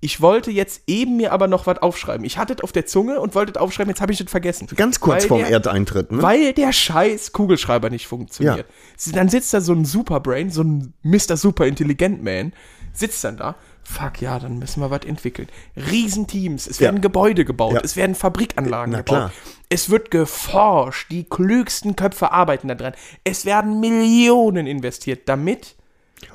B: ich wollte jetzt eben mir aber noch was aufschreiben. Ich hatte es auf der Zunge und wollte es aufschreiben, jetzt habe ich es vergessen.
C: Ganz kurz
B: Weil
C: vorm
B: der-
C: Erdeintritt, ne?
B: weil der scheiß Kugelschreiber nicht funktioniert.
C: Ja.
B: Dann sitzt da so ein Superbrain, so ein Mr. Super Intelligent Man, sitzt dann da. Fuck ja, dann müssen wir was entwickeln. Riesenteams, es
C: Ja.
B: werden Gebäude gebaut,
C: Ja.
B: es werden Fabrikanlagen
C: Na
B: gebaut.
C: klar.
B: Es wird geforscht, die klügsten Köpfe arbeiten da dran. Es werden Millionen investiert, damit,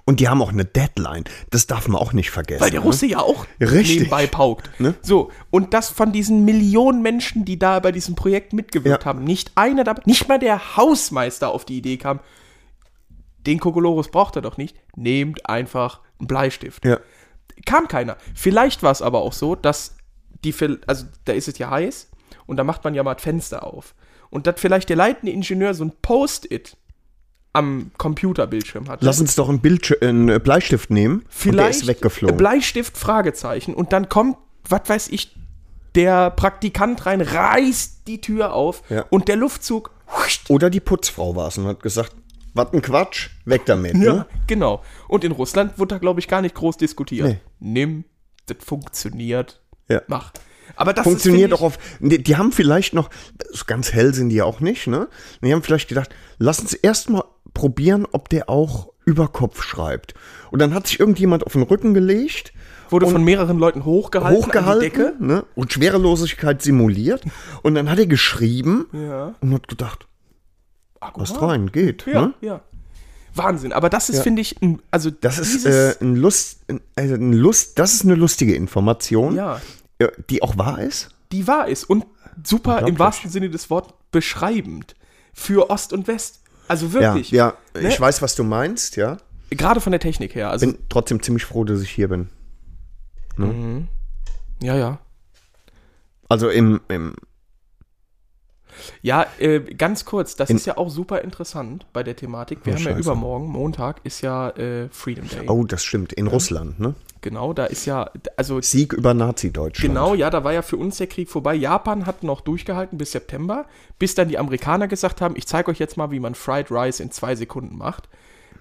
C: Und die haben auch eine Deadline. Das darf man auch nicht vergessen.
B: weil der Russe ja auch
C: Richtig.
B: nebenbei paukt.
C: Ne?
B: So, und das von diesen Millionen Menschen, die da bei diesem Projekt mitgewirkt
C: Ja.
B: haben, nicht einer dabei, nicht mal der Hausmeister auf die Idee kam, den Kokolores braucht er doch nicht, nehmt einfach einen Bleistift.
C: Ja.
B: Kam keiner. Vielleicht war es aber auch so, dass die, also da ist es ja heiß und da macht man ja mal Fenster auf. Und dass vielleicht der leitende Ingenieur so ein Post-it am Computerbildschirm hat.
C: Lass uns doch einen, Bildsch einen Bleistift nehmen. und der ist weggeflogen.
B: Bleistift, Fragezeichen. Und dann kommt, was weiß ich, der Praktikant rein, reißt die Tür auf
C: Ja.
B: und der Luftzug huscht,
C: Oder die Putzfrau war es und hat gesagt, was ein Quatsch, weg damit.
B: Ja,
C: Ne?
B: genau. Und in Russland wurde da, glaube ich, gar nicht groß diskutiert.
C: Nee.
B: Nimm, das funktioniert,
C: Ja.
B: mach. Aber das
C: Funktioniert
B: ist,
C: auch auf. Die, die haben vielleicht noch, so ganz hell sind die ja auch nicht, ne? Die haben vielleicht gedacht, lass uns erstmal probieren, ob der auch über Kopf schreibt. Und dann hat sich irgendjemand auf den Rücken gelegt,
B: Wurde von mehreren Leuten hochgehalten,
C: hochgehalten
B: Decke.
C: Ne? und Schwerelosigkeit simuliert. Und dann hat er geschrieben
B: Ja.
C: und hat gedacht, was
B: Akkurat.
C: rein, geht.
B: Ja,
C: Ne?
B: ja. Wahnsinn. Aber das ist,
C: Ja.
B: finde ich, ein, also
C: Das ist äh, ein Lust, also ein Lust, das ist eine lustige Information,
B: ja,
C: äh, die auch wahr ist.
B: die wahr ist und super im wahrsten Sinne des Wortes beschreibend für Ost und West. Also wirklich.
C: Ja, ja,
B: Ne?
C: ich weiß, was du meinst, ja.
B: Gerade von der Technik her. Also,
C: Bin trotzdem ziemlich froh, dass ich hier bin.
B: ja, ja.
C: Also im, im
B: Ja, äh, ganz kurz, das ist ja auch super interessant bei der Thematik. Wir
C: Oh,
B: haben ja
C: Scheiße.
B: übermorgen, Montag, ist ja äh, Freedom Day.
C: oh, das stimmt, in Russland, ne?
B: Genau, da ist ja, also
C: Sieg über Nazi-Deutschland.
B: Genau, ja, da war ja für uns der Krieg vorbei. Japan hat noch durchgehalten bis September, bis dann die Amerikaner gesagt haben, ich zeige euch jetzt mal, wie man Fried Rice in zwei Sekunden macht.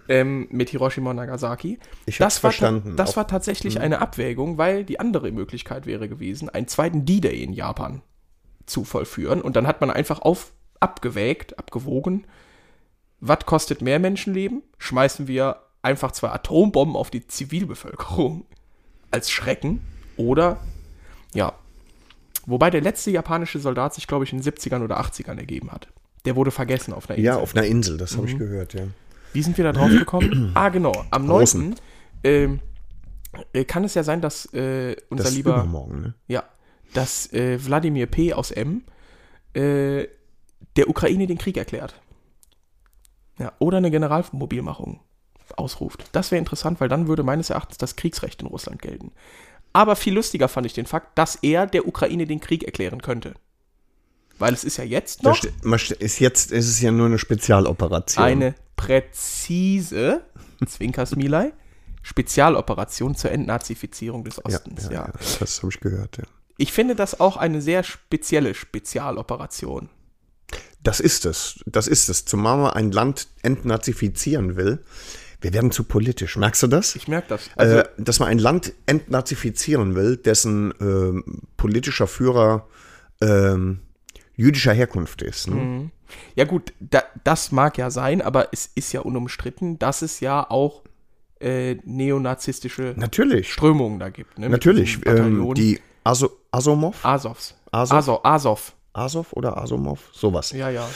B: Ähm, mit Hiroshima und Nagasaki.
C: Ich
B: das war,
C: verstanden.
B: Das
C: Auch-
B: war tatsächlich eine Abwägung, weil die andere Möglichkeit wäre gewesen, einen zweiten D-Day in Japan zu vollführen. Und dann hat man einfach auf, abgewägt, abgewogen, was kostet mehr Menschenleben? Schmeißen wir einfach zwei Atombomben auf die Zivilbevölkerung als Schrecken? Oder, ja, wobei der letzte japanische Soldat sich, glaube ich, in den 70ern oder 80ern ergeben hat. Der wurde vergessen auf einer Insel.
C: Ja, auf einer Insel, das
B: Mhm.
C: habe ich gehört, ja.
B: Wie sind wir da drauf gekommen? ah, genau. Am 9.
C: Russen.
B: Ähm, äh, kann es ja sein, dass äh, unser
C: Das
B: lieber,
C: übermorgen, ne?
B: ja, dass äh, Wladimir P. aus M. Äh, der Ukraine den Krieg erklärt. Ja, oder eine Generalmobilmachung ausruft. Das wäre interessant, weil dann würde meines Erachtens das Kriegsrecht in Russland gelten. Aber viel lustiger fand ich den Fakt, dass er der Ukraine den Krieg erklären könnte. Weil es ist ja jetzt noch
C: ist jetzt ist es ja nur eine Spezialoperation.
B: eine präzise, Zwinkers Milay, Spezialoperation zur Entnazifizierung des Ostens.
C: ja,
B: Ja,
C: ja, das habe ich gehört, ja.
B: Ich finde das auch eine sehr spezielle Spezialoperation.
C: Das ist es. Das ist es. Zumal man ein Land entnazifizieren will. Wir werden zu politisch. Merkst du das?
B: Ich merke das. Also,
C: äh, dass man ein Land entnazifizieren will, dessen ähm, politischer Führer ähm, jüdischer Herkunft ist. Ne?
B: Mhm. ja gut, da, das mag ja sein, aber es ist ja unumstritten, dass es ja auch äh, neonazistische
C: Natürlich.
B: Strömungen da gibt. Ne,
C: Natürlich. Ähm, die Aso Asomov?
B: Azovs.
C: Azov?
B: Azov. Azov.
C: Asov oder Asomov? Sowas.
B: Ja, ja.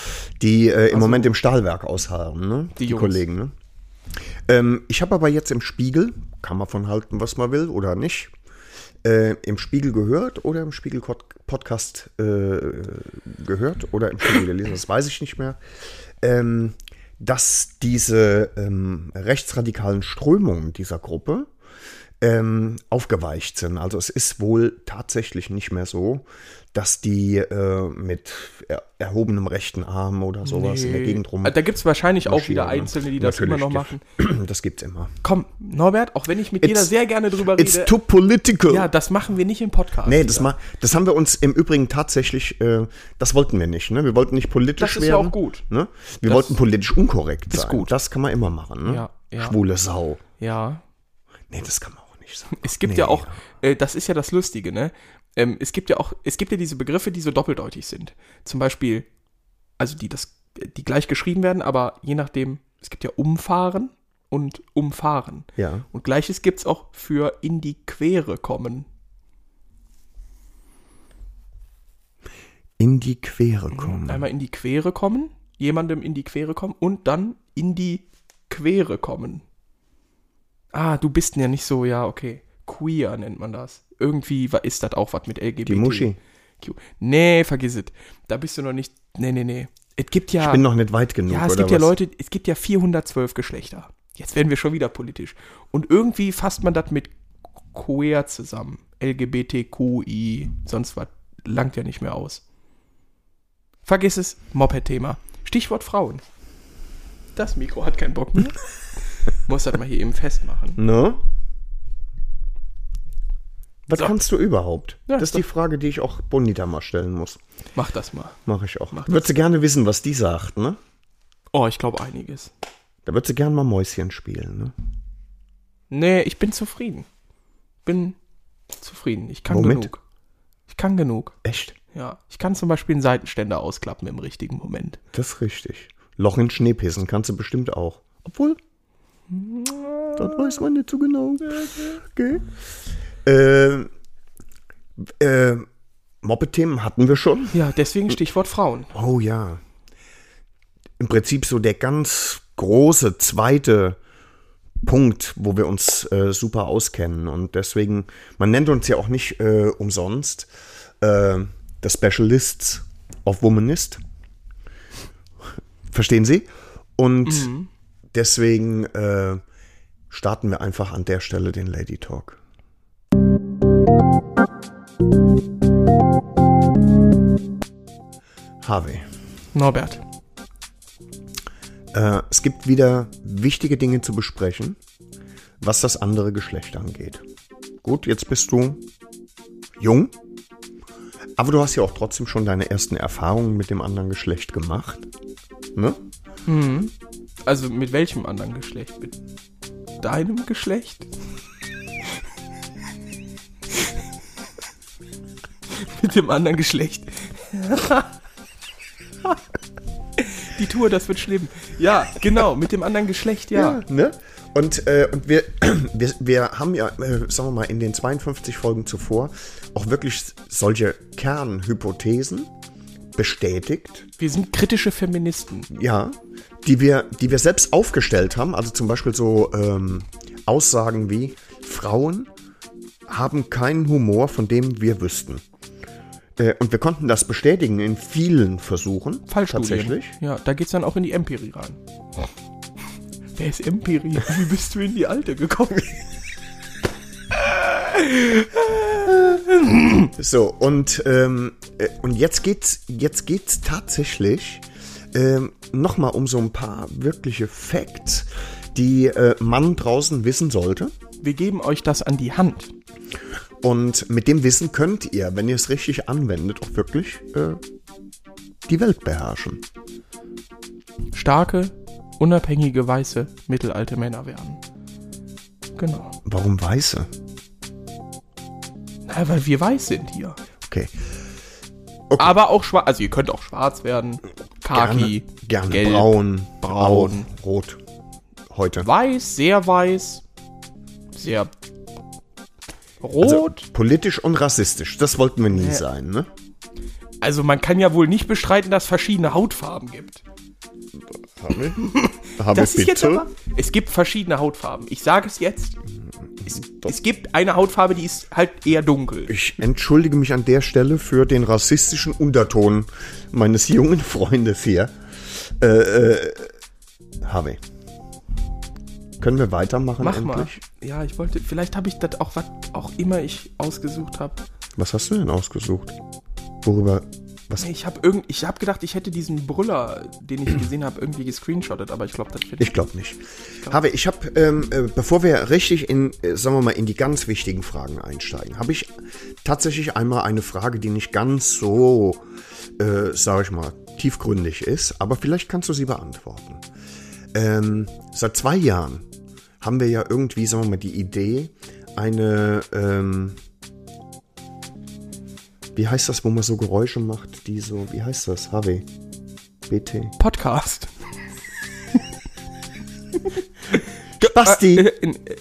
C: Die äh, im Moment im Stahlwerk ausharren, ne?
B: Die Jungs.
C: Kollegen, ne? Ähm, ich habe aber jetzt im Spiegel, kann man von halten, was man will oder nicht, äh, im Spiegel gehört oder im Spiegel Podcast äh, gehört oder im Spiegel gelesen, das weiß ich nicht mehr, ähm, dass diese ähm, rechtsradikalen Strömungen dieser Gruppe ähm, aufgeweicht sind. Also es ist wohl tatsächlich nicht mehr so, dass die äh, mit er erhobenem rechten Arm oder sowas in der Gegend rum.
B: Also Da gibt es wahrscheinlich auch wieder
C: ne?
B: Einzelne, die das immer noch machen.
C: Das gibt's immer.
B: Komm, Norbert, auch wenn ich mit dir da
C: It's-
B: sehr gerne drüber
C: It's
B: rede.
C: too political.
B: Ja, das machen wir nicht im Podcast.
C: Nee, das, ma das haben wir uns im Übrigen tatsächlich, äh, das wollten wir nicht. Ne? Wir wollten nicht politisch
B: Das ist
C: werden.
B: ja auch gut.
C: Ne? Wir
B: Das
C: wollten politisch unkorrekt
B: ist
C: sein.
B: gut.
C: Das kann man immer machen. Ne?
B: Ja, ja.
C: Schwule Sau.
B: Ja.
C: Nee, das kann man auch nicht sagen.
B: Es gibt
C: Nee.
B: ja auch, äh, das ist ja das Lustige, ne? Ähm, es gibt ja auch, es gibt ja diese Begriffe, die so doppeldeutig sind. Zum Beispiel, also die das, die gleich geschrieben werden, aber je nachdem, es gibt ja umfahren und umfahren.
C: Ja.
B: Und gleiches gibt es auch für in die Quere kommen.
C: In die Quere kommen.
B: Einmal in die Quere kommen, jemandem in die Quere kommen und dann in die Quere kommen. Ah, du bist ja nicht so, ja, okay. Queer nennt man das. Irgendwie ist das auch was mit LGBT.
C: Die Muschi.
B: Nee, vergiss es. Da bist du noch nicht. Nee, nee, nee. Es gibt ja.
C: Ich bin noch nicht weit genug.
B: ja, es
C: oder
B: gibt ja
C: was?
B: Leute, es gibt ja 412 Geschlechter. Jetzt werden wir schon wieder politisch. Und irgendwie fasst man das mit queer zusammen. LGBTQI, sonst was. Langt ja nicht mehr aus. Vergiss es, Moped-Thema. Stichwort Frauen. Das Mikro hat keinen Bock mehr. Muss das mal hier eben festmachen.
C: Ne? Was
B: So.
C: kannst du überhaupt?
B: Ja,
C: das ist
B: so.
C: die Frage, die ich auch Bonita mal stellen muss.
B: Mach das mal.
C: Mache ich auch.
B: Mach
C: Würdest du gerne wissen, was die sagt, ne?
B: Oh, ich glaube einiges.
C: Da wird sie gern mal Mäuschen spielen, ne?
B: Nee, ich bin zufrieden. Bin zufrieden. Ich kann
C: Womit?
B: genug. Ich kann genug.
C: Echt?
B: Ja. Ich kann zum Beispiel einen Seitenständer ausklappen im richtigen Moment.
C: Das ist richtig. Loch in Schnee pissen kannst du bestimmt auch. Obwohl, das weiß man nicht so genau. Okay. Ähm, äh, Moped-Themen hatten wir schon.
B: Ja, deswegen Stichwort Frauen.
C: Oh ja. Im Prinzip so der ganz große zweite Punkt, wo wir uns äh, super auskennen. Und deswegen, man nennt uns ja auch nicht äh, umsonst äh, The Specialists of Womanist. Verstehen Sie? Und deswegen äh, starten wir einfach an der Stelle den Lady Talk. Harvey.
B: Norbert.
C: Äh, es gibt wieder wichtige Dinge zu besprechen, was das andere Geschlecht angeht. Gut, jetzt bist du jung, aber du hast ja auch trotzdem schon deine ersten Erfahrungen mit dem anderen Geschlecht gemacht. Ne?
B: Also mit welchem anderen Geschlecht? Mit deinem Geschlecht? mit dem anderen Geschlecht. Die Tour, das wird schlimm. Ja, genau, mit dem anderen Geschlecht, ja.
C: Ne? Und, äh, und wir, wir, wir haben ja, äh, sagen wir mal, in den 52 Folgen zuvor auch wirklich solche Kernhypothesen bestätigt,
B: Wir sind kritische Feministen.
C: Ja, die wir, die wir selbst aufgestellt haben. Also zum Beispiel so ähm, Aussagen wie Frauen haben keinen Humor, von dem wir wüssten. Äh, und wir konnten das bestätigen in vielen Versuchen.
B: Fallstudien.
C: Tatsächlich.
B: Ja, da geht's dann auch in die Empirie rein. Wer ist Empirie? Wie bist du in die alte gekommen?
C: So, und, ähm, äh, und jetzt geht's, jetzt geht's tatsächlich ähm, nochmal um so ein paar wirkliche Facts, die äh, man draußen wissen sollte.
B: Wir geben euch das an die Hand.
C: Und mit dem Wissen könnt ihr, wenn ihr es richtig anwendet, auch wirklich äh, die Welt beherrschen.
B: Starke, unabhängige, weiße, mittelalte Männer werden. Genau.
C: Warum Weiße?
B: Na, weil wir weiß sind hier.
C: Okay.
B: Aber auch schwarz. Also ihr könnt auch schwarz werden. Khaki.
C: Gerne, gerne
B: gelb,
C: braun,
B: braun.
C: auch rot. Heute.
B: Weiß, sehr weiß. Sehr rot.
C: Also, politisch und rassistisch, das wollten wir nie sein, ne?
B: Also man kann ja wohl nicht bestreiten, dass es verschiedene Hautfarben gibt.
C: Habe
B: Das ist jetzt aber. Es gibt verschiedene Hautfarben. Ich sage es jetzt. Es, es gibt eine Hautfarbe, die ist halt eher dunkel.
C: Ich entschuldige mich an der Stelle für den rassistischen Unterton meines jungen Freundes hier. Äh, äh, Harvey. Können wir weitermachen
B: Mach
C: endlich?
B: mal. Ja, ich wollte. Vielleicht habe ich das auch, was auch immer ich ausgesucht habe.
C: Was hast du denn ausgesucht? Worüber? Was?
B: Ich habe irgend, ich habe gedacht, ich hätte diesen Brüller, den ich gesehen habe, irgendwie gescreenshottet, aber ich glaube, das wird
C: Ich glaube nicht. Habe ich habe, ähm, äh, bevor wir richtig in, äh, sagen wir mal, in die ganz wichtigen Fragen einsteigen, habe ich tatsächlich einmal eine Frage, die nicht ganz so, äh, sage ich mal, tiefgründig ist, aber vielleicht kannst du sie beantworten. Ähm, seit zwei Jahren haben wir ja irgendwie, sagen wir mal, die Idee, eine, ähm, wie heißt das, wo man so Geräusche macht, die so, wie heißt das, HW? BT.
B: Podcast.
C: Basti!
B: Äh, in, äh,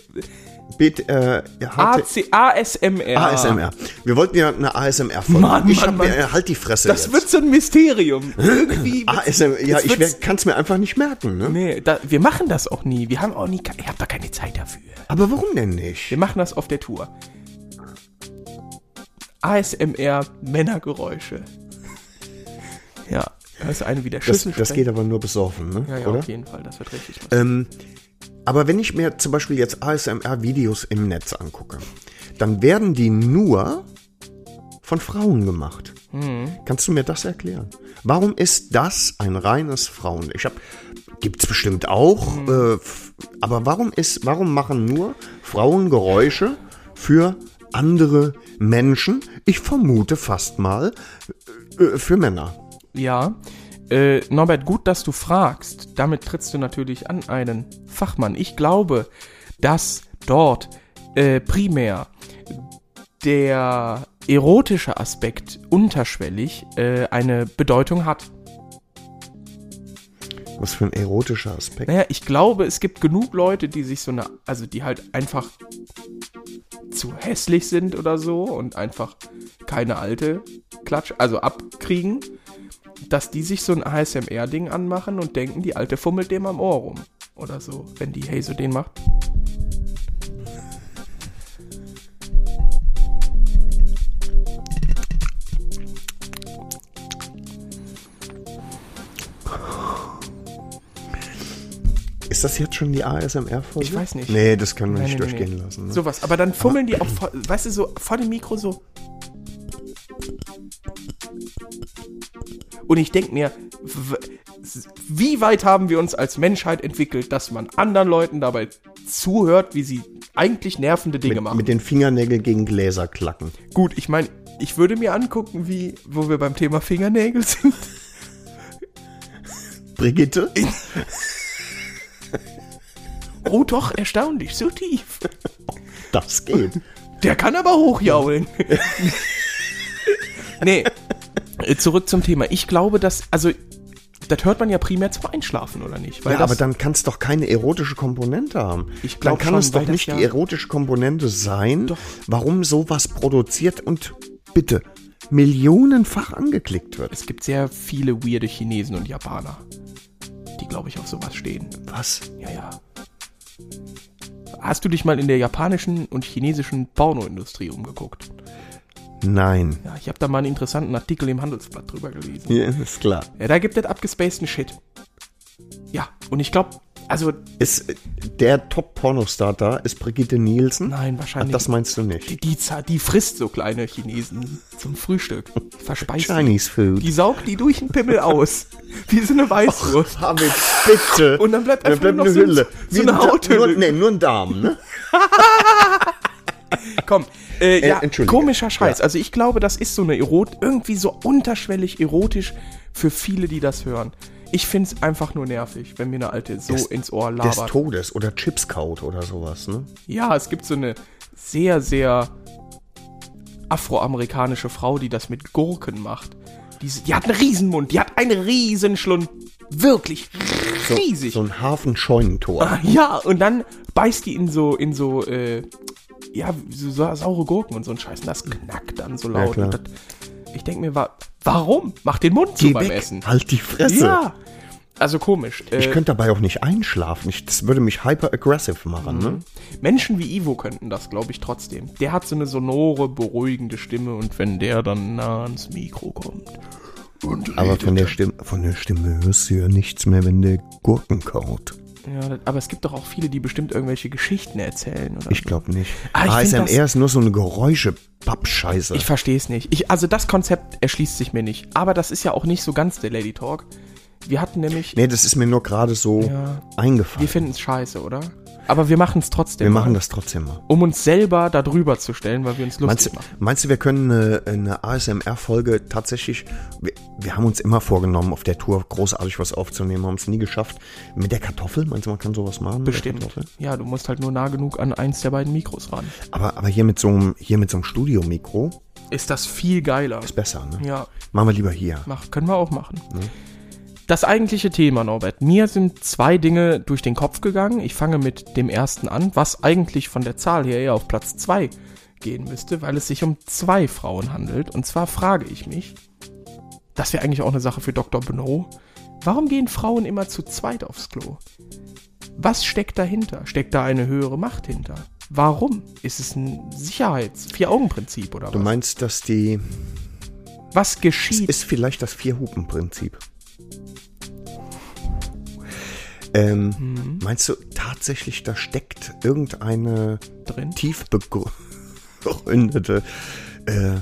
C: BT, äh, HT,
B: AC, ASMR.
C: ASMR. Wir wollten ja eine ASMR-Folge. Ich
B: Mann,
C: hab
B: Mann.
C: mir, äh, halt die Fresse
B: Das
C: jetzt.
B: wird so ein Mysterium. Irgendwie.
C: ASMR, ja, ich kann es mir einfach nicht merken, ne?
B: Nee, da, wir machen das auch nie. Wir haben auch nie. Ich habe da keine Zeit dafür.
C: Aber warum denn nicht?
B: Wir machen das auf der Tour. ASMR Männergeräusche. Ja, das ist eine wieder
C: Das,
B: Schüssel.
C: das geht aber nur besoffen, ne?
B: Ja, ja,
C: Oder?
B: auf jeden Fall. Das wird richtig was.
C: Ähm, aber wenn ich mir zum Beispiel jetzt ASMR-Videos im Netz angucke, dann werden die nur von Frauen gemacht.
B: Mhm.
C: Kannst du mir das erklären? Warum ist das ein reines Frauen? Ich habe gibt's bestimmt auch,
B: Mhm.
C: äh, aber warum ist, warum machen nur Frauen Geräusche für andere Menschen? Ich vermute fast mal äh, für Männer.
B: Ja, Äh, Norbert, gut, dass du fragst. Damit trittst du natürlich an einen Fachmann. Ich glaube, dass dort äh, primär der erotische Aspekt unterschwellig äh, eine Bedeutung hat.
C: Was für ein erotischer Aspekt.
B: Naja, ich glaube, es gibt genug Leute, die sich so eine, also die halt einfach zu hässlich sind oder so und einfach keine alte Klatsch, also abkriegen, dass die sich so ein ASMR-Ding anmachen und denken, die alte fummelt dem am Ohr rum. Oder so, wenn die so den macht.
C: Das jetzt schon die ASMR-Folge?
B: Ich weiß nicht.
C: Nee, das können wir
B: Nee,
C: nicht
B: nee,
C: durchgehen
B: nee.
C: lassen. Ne?
B: Sowas. Aber dann fummeln die auch, vor, weißt du, so vor dem Mikro so. Und ich denke mir, wie weit haben wir uns als Menschheit entwickelt, dass man anderen Leuten dabei zuhört, wie sie eigentlich nervende Dinge
C: mit,
B: machen.
C: mit den Fingernägeln gegen Gläser klacken.
B: Gut, ich meine, ich würde mir angucken, wie, wo wir beim Thema Fingernägel sind.
C: Brigitte?
B: Oh doch, erstaunlich, so tief.
C: Das geht.
B: Der kann aber hochjaulen. nee, äh, zurück zum Thema. Ich glaube, dass, also, das hört man ja primär zum Einschlafen, oder nicht? Weil
C: ja,
B: das,
C: aber dann kann es doch keine erotische Komponente haben.
B: Ich glaub
C: dann kann
B: schon,
C: es doch nicht
B: ja-
C: die erotische Komponente sein,
B: Doch.
C: warum sowas produziert und bitte millionenfach angeklickt wird.
B: Es gibt sehr viele weirde Chinesen und Japaner, die, glaube ich, auf sowas stehen.
C: Was?
B: Ja, ja. Hast du dich mal in der japanischen und chinesischen Pornoindustrie umgeguckt?
C: Nein.
B: Ja, ich habe da mal einen interessanten Artikel im Handelsblatt drüber gelesen.
C: Ja, ist klar.
B: Ja, da gibt es abgespaceden Shit. Ja, und ich glaube, also,
C: Ist äh, der Top-Pornostar da, ist Brigitte Nielsen?
B: nein,
C: Ach,
B: wahrscheinlich.
C: das meinst du
B: die,
C: nicht.
B: die, za- die frisst so kleine Chinesen zum Frühstück. Verspeist die.
C: Chinese Food.
B: Die saugt die durch den Pimmel aus. Wie so eine Weißwurst.
C: David, bitte.
B: Und dann bleibt
C: Dann
B: einfach
C: bleibt
B: nur
C: eine
B: noch so,
C: Hülle.
B: so
C: Wie
B: eine Hauthülle.
C: Nur, nee, nur ein Darm, ne?
B: Komm, äh, ja,
C: Entschuldige.
B: komischer Scheiß.
C: Ja.
B: Also ich glaube, das ist so eine Erot, irgendwie so unterschwellig erotisch für viele, die das hören. Ich finde es einfach nur nervig, wenn mir eine alte so
C: Des-
B: ins Ohr
C: Des
B: labert.
C: Todes oder Chipscout oder sowas, ne?
B: Ja, es gibt so eine sehr, sehr afroamerikanische Frau, die das mit Gurken macht. Die, die hat einen Riesenmund, die hat einen Riesenschlund. Wirklich riesig.
C: So ein Hafenscheunentor.
B: Ah, Ja, und dann beißt die in so, in so, äh, ja, so, so saure Gurken und so ein Scheiß. Und das knackt dann so laut.
C: klar.
B: Ich denke mir, wa warum? Mach den Mund zu
C: Geh
B: beim
C: weg,
B: Essen.
C: halt die Fresse.
B: Ja. Also komisch. Äh,
C: Ich könnte dabei auch nicht einschlafen. Ich, das würde mich hyper-aggressive machen, ne?
B: Menschen wie Ivo könnten das, glaube ich, trotzdem. Der hat so eine sonore, beruhigende Stimme und wenn der dann nah ans Mikro kommt.
C: Aber von der, Stimme, von der Stimme hörst du ja nichts mehr, wenn der Gurken kaut.
B: Ja, das- aber es gibt doch auch viele, die bestimmt irgendwelche Geschichten erzählen. Oder
C: Ich glaube nicht.
B: Ah, ich
C: ASMR ist nur so eine Geräusche-Pappscheiße.
B: Ich verstehe es nicht. Ich, also das Konzept erschließt sich mir nicht. Aber das ist ja auch nicht so ganz der Lady Talk. Wir hatten nämlich,
C: Nee, das ist mir nur gerade so
B: Ja.
C: eingefallen.
B: wir finden es scheiße, oder? Aber wir machen es trotzdem.
C: Wir machen das trotzdem mal.
B: Um uns selber da drüber zu stellen, weil wir uns lustig
C: Meinst,
B: machen.
C: meinst du, wir können eine, eine ASMR-Folge tatsächlich, wir, wir haben uns immer vorgenommen, auf der Tour großartig was aufzunehmen, haben es nie geschafft. Mit der Kartoffel, meinst du, man kann sowas machen? mit der
B: Bestimmt. Ja, du musst halt nur nah genug an eins der beiden Mikros ran.
C: Aber, aber hier mit so einem, hier mit so einem Studiomikro
B: Ist das viel geiler.
C: ist besser, ne?
B: Ja,
C: Machen wir lieber hier.
B: mach, können wir auch machen. Das eigentliche Thema, Norbert. Mir sind zwei Dinge durch den Kopf gegangen. Ich fange mit dem ersten an, was eigentlich von der Zahl her eher auf Platz zwei gehen müsste, weil es sich um zwei Frauen handelt. Und zwar frage ich mich, das wäre eigentlich auch eine Sache für Dr. Beno, warum gehen Frauen immer zu zweit aufs Klo? Was steckt dahinter? Steckt da eine höhere Macht hinter? Warum? Ist es ein Sicherheits-Vier-Augen-Prinzip oder
C: Du
B: was?
C: meinst, dass die,
B: Was geschieht?
C: ist vielleicht das Vier-Hupen-Prinzip. Ähm,
B: Mhm.
C: Meinst du tatsächlich, da steckt irgendeine
B: drin?
C: tief begründete, äh,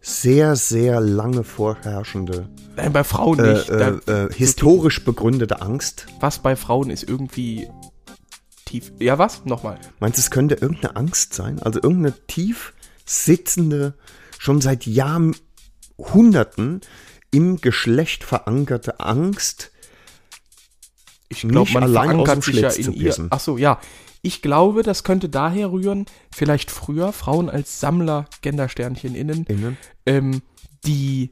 C: sehr, sehr lange vorherrschende,
B: Nein, bei Frauen
C: äh,
B: nicht.
C: äh, äh, historisch begründete Angst?
B: was bei Frauen ist irgendwie tief. Ja, was? Nochmal.
C: Meinst du, es könnte irgendeine Angst sein? Also irgendeine tief sitzende, schon seit Jahrhunderten im Geschlecht verankerte Angst,
B: Ich glaube, man
C: allein
B: verankert sich ja in ihr. Ach so, ja. Ich glaube, das könnte daher rühren, vielleicht früher Frauen als Sammler, Gendersternchen innen,
C: Innen.
B: ähm, die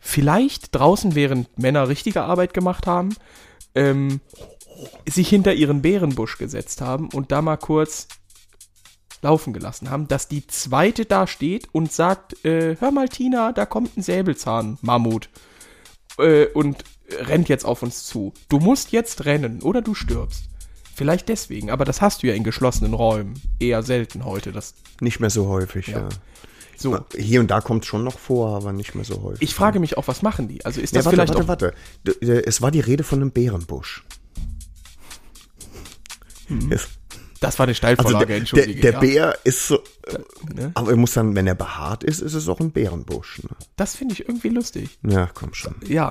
B: vielleicht draußen, während Männer richtige Arbeit gemacht haben, ähm, sich hinter ihren Bärenbusch gesetzt haben und da mal kurz laufen gelassen haben, dass die zweite da steht und sagt, äh, hör mal Tina, da kommt ein Säbelzahn, Mammut, äh, und rennt jetzt auf uns zu. Du musst jetzt rennen oder du stirbst. Vielleicht deswegen, aber das hast du ja in geschlossenen Räumen. Eher selten heute. Das,
C: nicht mehr so häufig. Ja.
B: so.
C: Hier und da kommt es schon noch vor, aber nicht mehr so häufig.
B: Ich frage mich auch, was machen die? Also ist
C: ja,
B: das
C: warte,
B: vielleicht
C: warte, warte. D- d- Es war die Rede von einem Bärenbusch. Es-
B: Das war eine
C: Also
B: Steilvorlage,
C: der, der,
B: entschuldige.
C: der
B: ja.
C: Bär ist so,
B: ne?
C: aber er muss dann, wenn er behaart ist, ist es auch ein Bärenbusch. Ne?
B: Das finde ich irgendwie lustig.
C: Ja, komm schon.
B: Ja.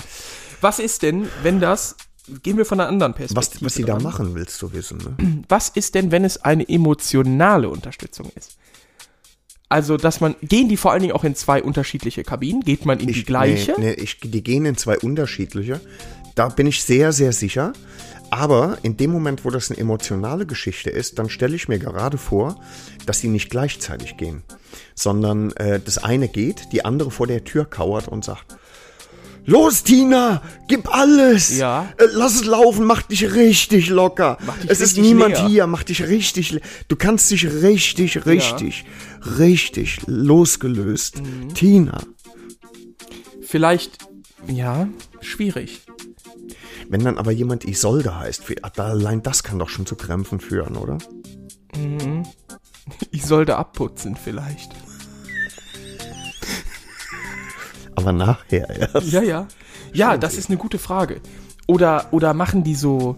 B: Was ist denn, wenn das, gehen wir von einer anderen Perspektive
C: Was, was sie da
B: dran.
C: machen, willst du wissen. Ne?
B: Was ist denn, wenn es eine emotionale Unterstützung ist? Also, dass man, gehen die vor allen Dingen auch in zwei unterschiedliche Kabinen? Geht man in die gleiche?
C: Nee, nee, ich, die gehen in zwei unterschiedliche. Da bin ich sehr, sehr sicher. Aber in dem Moment, wo das eine emotionale Geschichte ist, dann stelle ich mir gerade vor, dass sie nicht gleichzeitig gehen, sondern äh, das eine geht, die andere vor der Tür kauert und sagt, Los, Tina, gib alles.
B: Ja.
C: Äh, lass es laufen, mach dich richtig locker.
B: Dich
C: es ist
B: richtig
C: niemand
B: leer.
C: hier, mach dich richtig. Du kannst dich richtig, richtig, richtig losgelöst.
B: Mhm.
C: Tina.
B: Vielleicht, ja, schwierig.
C: Wenn dann aber jemand Isolde heißt, wie- da- allein das kann doch schon zu Krämpfen führen, oder?
B: Ich sollte abputzen, vielleicht.
C: Aber nachher erst.
B: Ja, ja. Ja, das ist eine gute Frage. Oder, oder machen die so,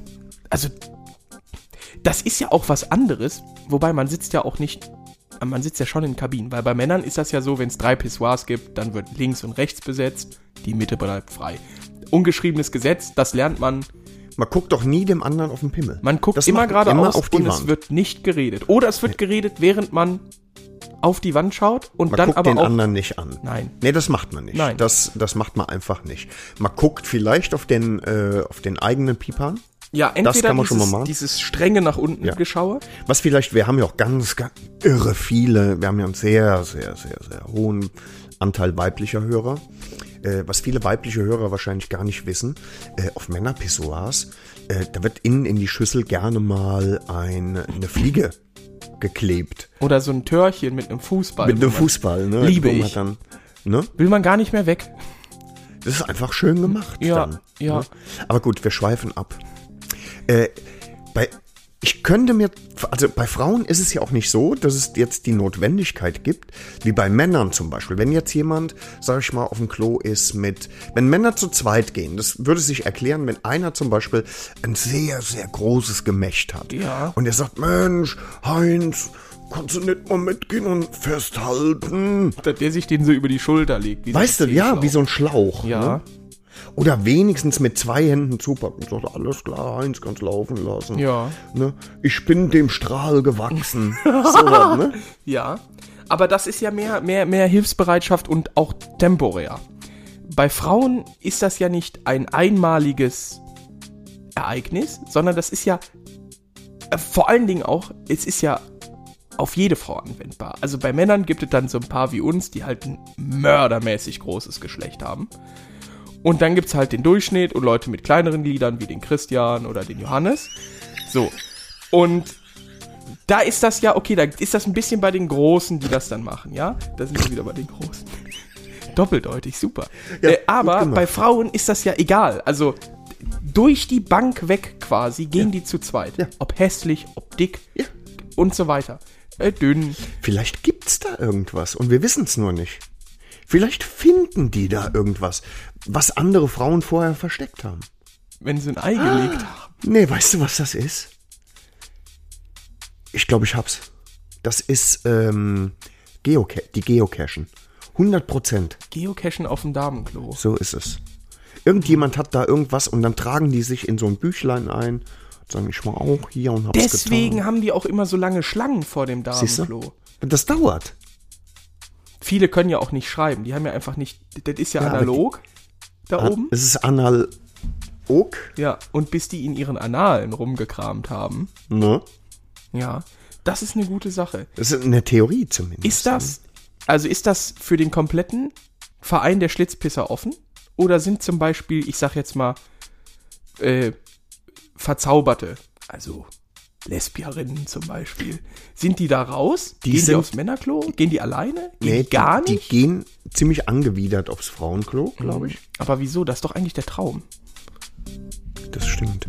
B: also, das ist ja auch was anderes, wobei man sitzt ja auch nicht, man sitzt ja schon in Kabinen, weil bei Männern ist das ja so, wenn es drei Pissoirs gibt, dann wird links und rechts besetzt, die Mitte bleibt frei. Ungeschriebenes Gesetz, das lernt man,
C: Man guckt doch nie dem anderen auf den Pimmel.
B: man guckt
C: Das
B: immer geradeaus
C: auf die
B: und
C: Wand.
B: es wird nicht geredet. Oder es wird geredet, während man auf die Wand schaut und
C: man
B: dann
C: guckt
B: aber
C: den
B: auch
C: anderen nicht an.
B: Nein.
C: Nee, das macht man nicht.
B: Nein.
C: Das, das macht man einfach nicht. Man guckt vielleicht auf den, äh, auf den eigenen Pipan.
B: Ja, entweder
C: kann man schon
B: dieses,
C: mal machen.
B: dieses strenge nach unten
C: Ja.
B: Geschaue.
C: Was vielleicht, wir haben ja auch ganz, ganz irre viele, wir haben ja einen sehr, sehr, sehr, sehr hohen Anteil weiblicher Hörer. Äh, was viele weibliche Hörer wahrscheinlich gar nicht wissen, äh, auf Männerpissoirs, äh, da wird innen in die Schüssel gerne mal ein, eine Fliege geklebt.
B: Oder so ein Törchen mit einem Fußball.
C: Mit einem Fußball, ne?
B: Liebe ich.
C: Dann, ne?
B: Will man gar nicht mehr weg.
C: Das ist einfach schön gemacht.
B: Ja,
C: dann,
B: ja.
C: Ne? Aber gut, wir schweifen ab. Äh, ich könnte mir, also bei Frauen ist es ja auch nicht so, dass es jetzt die Notwendigkeit gibt, wie bei Männern zum Beispiel. Wenn jetzt jemand, sag ich mal, auf dem Klo ist mit, wenn Männer zu zweit gehen, das würde sich erklären, wenn einer zum Beispiel ein sehr, sehr großes Gemächt hat.
B: Ja.
C: Und er sagt, Mensch, Heinz, kannst du nicht mal mitgehen und festhalten?
B: Dass der sich den so über die Schulter legt.
C: Weißt du, ja, wie so ein Schlauch.
B: Ja.
C: Ne? Oder wenigstens mit zwei Händen zupacken. und Sagt, alles klar, Heinz, kannst laufen lassen.
B: Ja.
C: Ne? Ich bin dem Strahl gewachsen. so was, ne?
B: Ja. Aber das ist ja mehr, mehr, mehr Hilfsbereitschaft und auch temporär. Bei Frauen ist das ja nicht ein einmaliges Ereignis, sondern das ist ja äh, vor allen Dingen auch, es ist ja auf jede Frau anwendbar. Also bei Männern gibt es dann so ein paar wie uns, die halt ein mördermäßig großes Geschlecht haben. Und dann gibt es halt den Durchschnitt und Leute mit kleineren Gliedern wie den Christian oder den Johannes. So. Und da ist das ja, okay, da ist das ein bisschen bei den Großen, die das dann machen, ja? Da sind wir wieder bei den Großen. Doppeldeutig, super.
C: Ja,
B: äh, aber bei Frauen ist das ja egal. Also durch die Bank weg quasi gehen die zu zweit.
C: Ja.
B: Ob hässlich, ob dick
C: Ja.
B: und so weiter. Äh, dünn.
C: Vielleicht gibt's da irgendwas und wir wissen es nur nicht. Vielleicht finden die da irgendwas, was andere Frauen vorher versteckt haben.
B: Wenn sie ein Ei gelegt haben.
C: Nee, weißt du, was das ist? Ich glaube, ich hab's. Das ist ähm, Geoca die Geocachen. 100 Prozent.
B: Geocachen auf dem Damenklo.
C: So ist es. Irgendjemand hat da irgendwas und dann tragen die sich in so ein Büchlein ein sagen, ich war auch hier und hab's
B: Deswegen
C: getan.
B: haben die auch immer so lange Schlangen vor dem Damenklo.
C: das dauert.
B: Viele können ja auch nicht schreiben. Die haben ja einfach nicht. Das ist ja,
C: Ja,
B: analog. Da
C: An-
B: oben.
C: Es ist Analog,
B: Ja, und bis die in ihren Analen rumgekramt haben.
C: ne?
B: Ja, das ist eine gute Sache.
C: Das ist eine Theorie zumindest.
B: Ist das, also ist das für den kompletten Verein der Schlitzpisser offen? Oder sind zum Beispiel, ich sag jetzt mal, äh, Verzauberte, also Lesbierinnen zum Beispiel, sind die da raus?
C: Die
B: Gehen die
C: sind-
B: aufs Männerklo? Gehen die alleine? Gehen
C: Nee,
B: die gar
C: die,
B: nicht?
C: Die gehen ziemlich angewidert aufs Frauenklo, glaube ich.
B: Aber wieso? Das ist doch eigentlich der Traum.
C: Das stimmt.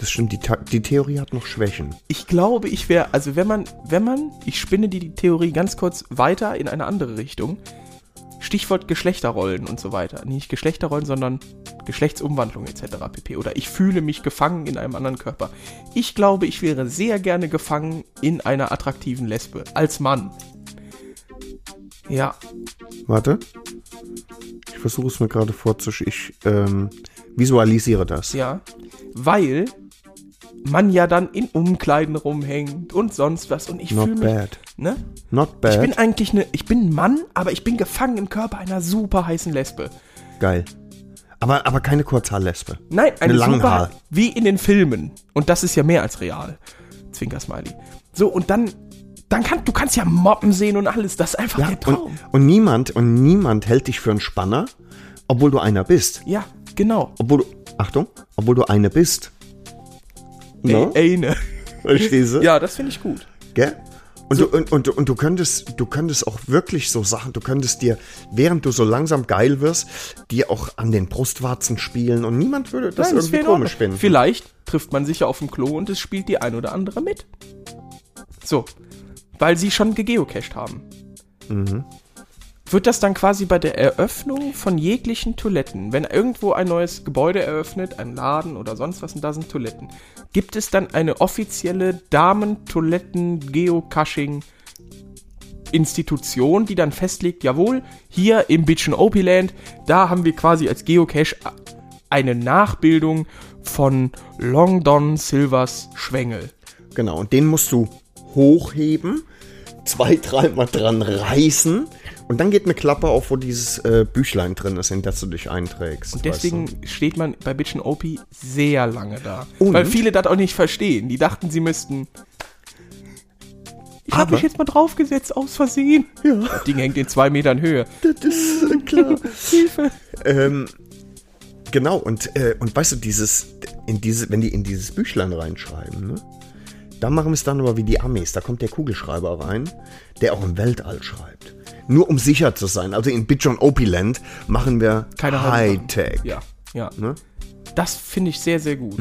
C: Das stimmt, die, die Theorie hat noch Schwächen.
B: Ich glaube, ich wäre, also wenn man, wenn man, ich spinne die, die Theorie ganz kurz weiter in eine andere Richtung. Stichwort Geschlechterrollen und so weiter. Nicht Geschlechterrollen, sondern Geschlechtsumwandlung etc. pp. Oder ich fühle mich gefangen in einem anderen Körper. Ich glaube, ich wäre sehr gerne gefangen in einer attraktiven Lesbe. Als Mann. Ja,
C: Warte. Ich versuche es mir gerade vorzustellen. Ich ähm, visualisiere das.
B: ja. Weil man ja dann in Umkleiden rumhängt und sonst was. Und ich fühle mich,
C: bad.
B: ne?
C: Not bad.
B: Ich bin eigentlich eine, ich bin ein Mann, aber ich bin gefangen im Körper einer super heißen Lesbe.
C: Geil. Aber, aber keine Kurzhaarlesbe.
B: Nein, eine,
C: Eine
B: super,
C: Langhaar.
B: wie in den Filmen. Und das ist ja mehr als real. Zwinker-Smiley. So, und dann, dann kann, du kannst ja Moppen sehen und alles. Das ist einfach
C: Ja,
B: der
C: und,
B: Traum.
C: und niemand, und niemand hält dich für einen Spanner, obwohl du einer bist.
B: ja, genau.
C: Obwohl du, Achtung, obwohl du eine bist. No?
B: Ey, ne.
C: Verstehst du?
B: Ja, das finde ich gut.
C: Gell? Und, du, und, und, und du könntest, du könntest auch wirklich so Sachen, du könntest dir, während du so langsam geil wirst, dir auch an den Brustwarzen spielen und niemand würde das
B: Nein,
C: irgendwie komisch finden.
B: Vielleicht trifft man sich ja auf dem Klo und es spielt die ein oder andere mit. So. Weil sie schon gegeocached haben.
C: Mhm.
B: Wird das dann quasi bei der Eröffnung von jeglichen Toiletten, wenn irgendwo ein neues Gebäude eröffnet, ein Laden oder sonst was und da sind Toiletten, gibt es dann eine offizielle Damen-Toiletten-Geocaching- Institution, die dann festlegt, jawohl, hier im Bitchen Land, da haben wir quasi als Geocache eine Nachbildung von Long Don Silvers Schwengel.
C: Genau, und den musst du hochheben, zwei, dreimal dran reißen und dann geht eine Klappe auf, wo dieses äh, Büchlein drin ist, in das du dich einträgst.
B: Und deswegen
C: weißt
B: steht man bei Bitchen OP sehr lange da.
C: Und?
B: Weil viele das auch nicht verstehen. Die dachten, sie müssten. Ich habe mich jetzt mal draufgesetzt, aus Versehen. Ja. Das Ding hängt in zwei Metern Höhe.
C: du? Das ist äh, klar.
B: Hilfe.
C: ähm, genau, und, äh, und weißt du, dieses, in diese, wenn die in dieses Büchlein reinschreiben, ne? Da machen wir es dann aber wie die Amis. Da kommt der Kugelschreiber rein, der auch im Weltall schreibt. Nur um sicher zu sein. Also in Bitch und Land machen wir Hightech.
B: Ja, ja.
C: Ne?
B: Das finde ich sehr, sehr gut.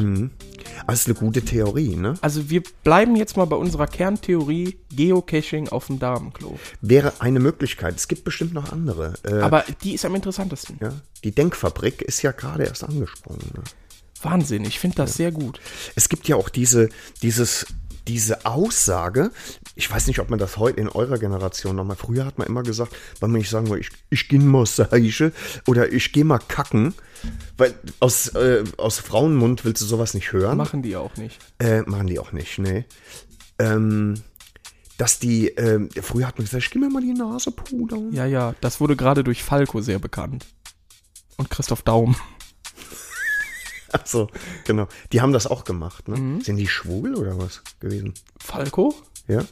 C: Aber es ist eine gute Theorie, ne?
B: Also wir bleiben jetzt mal bei unserer Kerntheorie Geocaching auf dem Damenklo.
C: Wäre eine Möglichkeit. Es gibt bestimmt noch andere. Äh,
B: Aber die ist am interessantesten.
C: ja, die Denkfabrik ist ja gerade erst angesprungen. Ne?
B: Wahnsinn, ich finde das sehr gut.
C: Es gibt ja auch diese, dieses, diese Aussage, ich weiß nicht, ob man das heute in eurer Generation nochmal, früher hat man immer gesagt, weil man nicht sagen wollte, ich, ich geh mal Seiche oder ich geh mal kacken, weil aus, äh, aus Frauenmund willst du sowas nicht hören.
B: Machen die auch nicht.
C: Äh, machen die auch nicht, nee. Ähm, dass die, ähm, früher hat man gesagt, ich geh mir mal die Nase pudern.
B: Ja, ja, das wurde gerade durch Falco sehr bekannt. Und Christoph Daum.
C: Achso, genau. Die haben das auch gemacht, ne?
B: Mhm.
C: Sind die schwul oder was gewesen?
B: Falco?
C: Ja?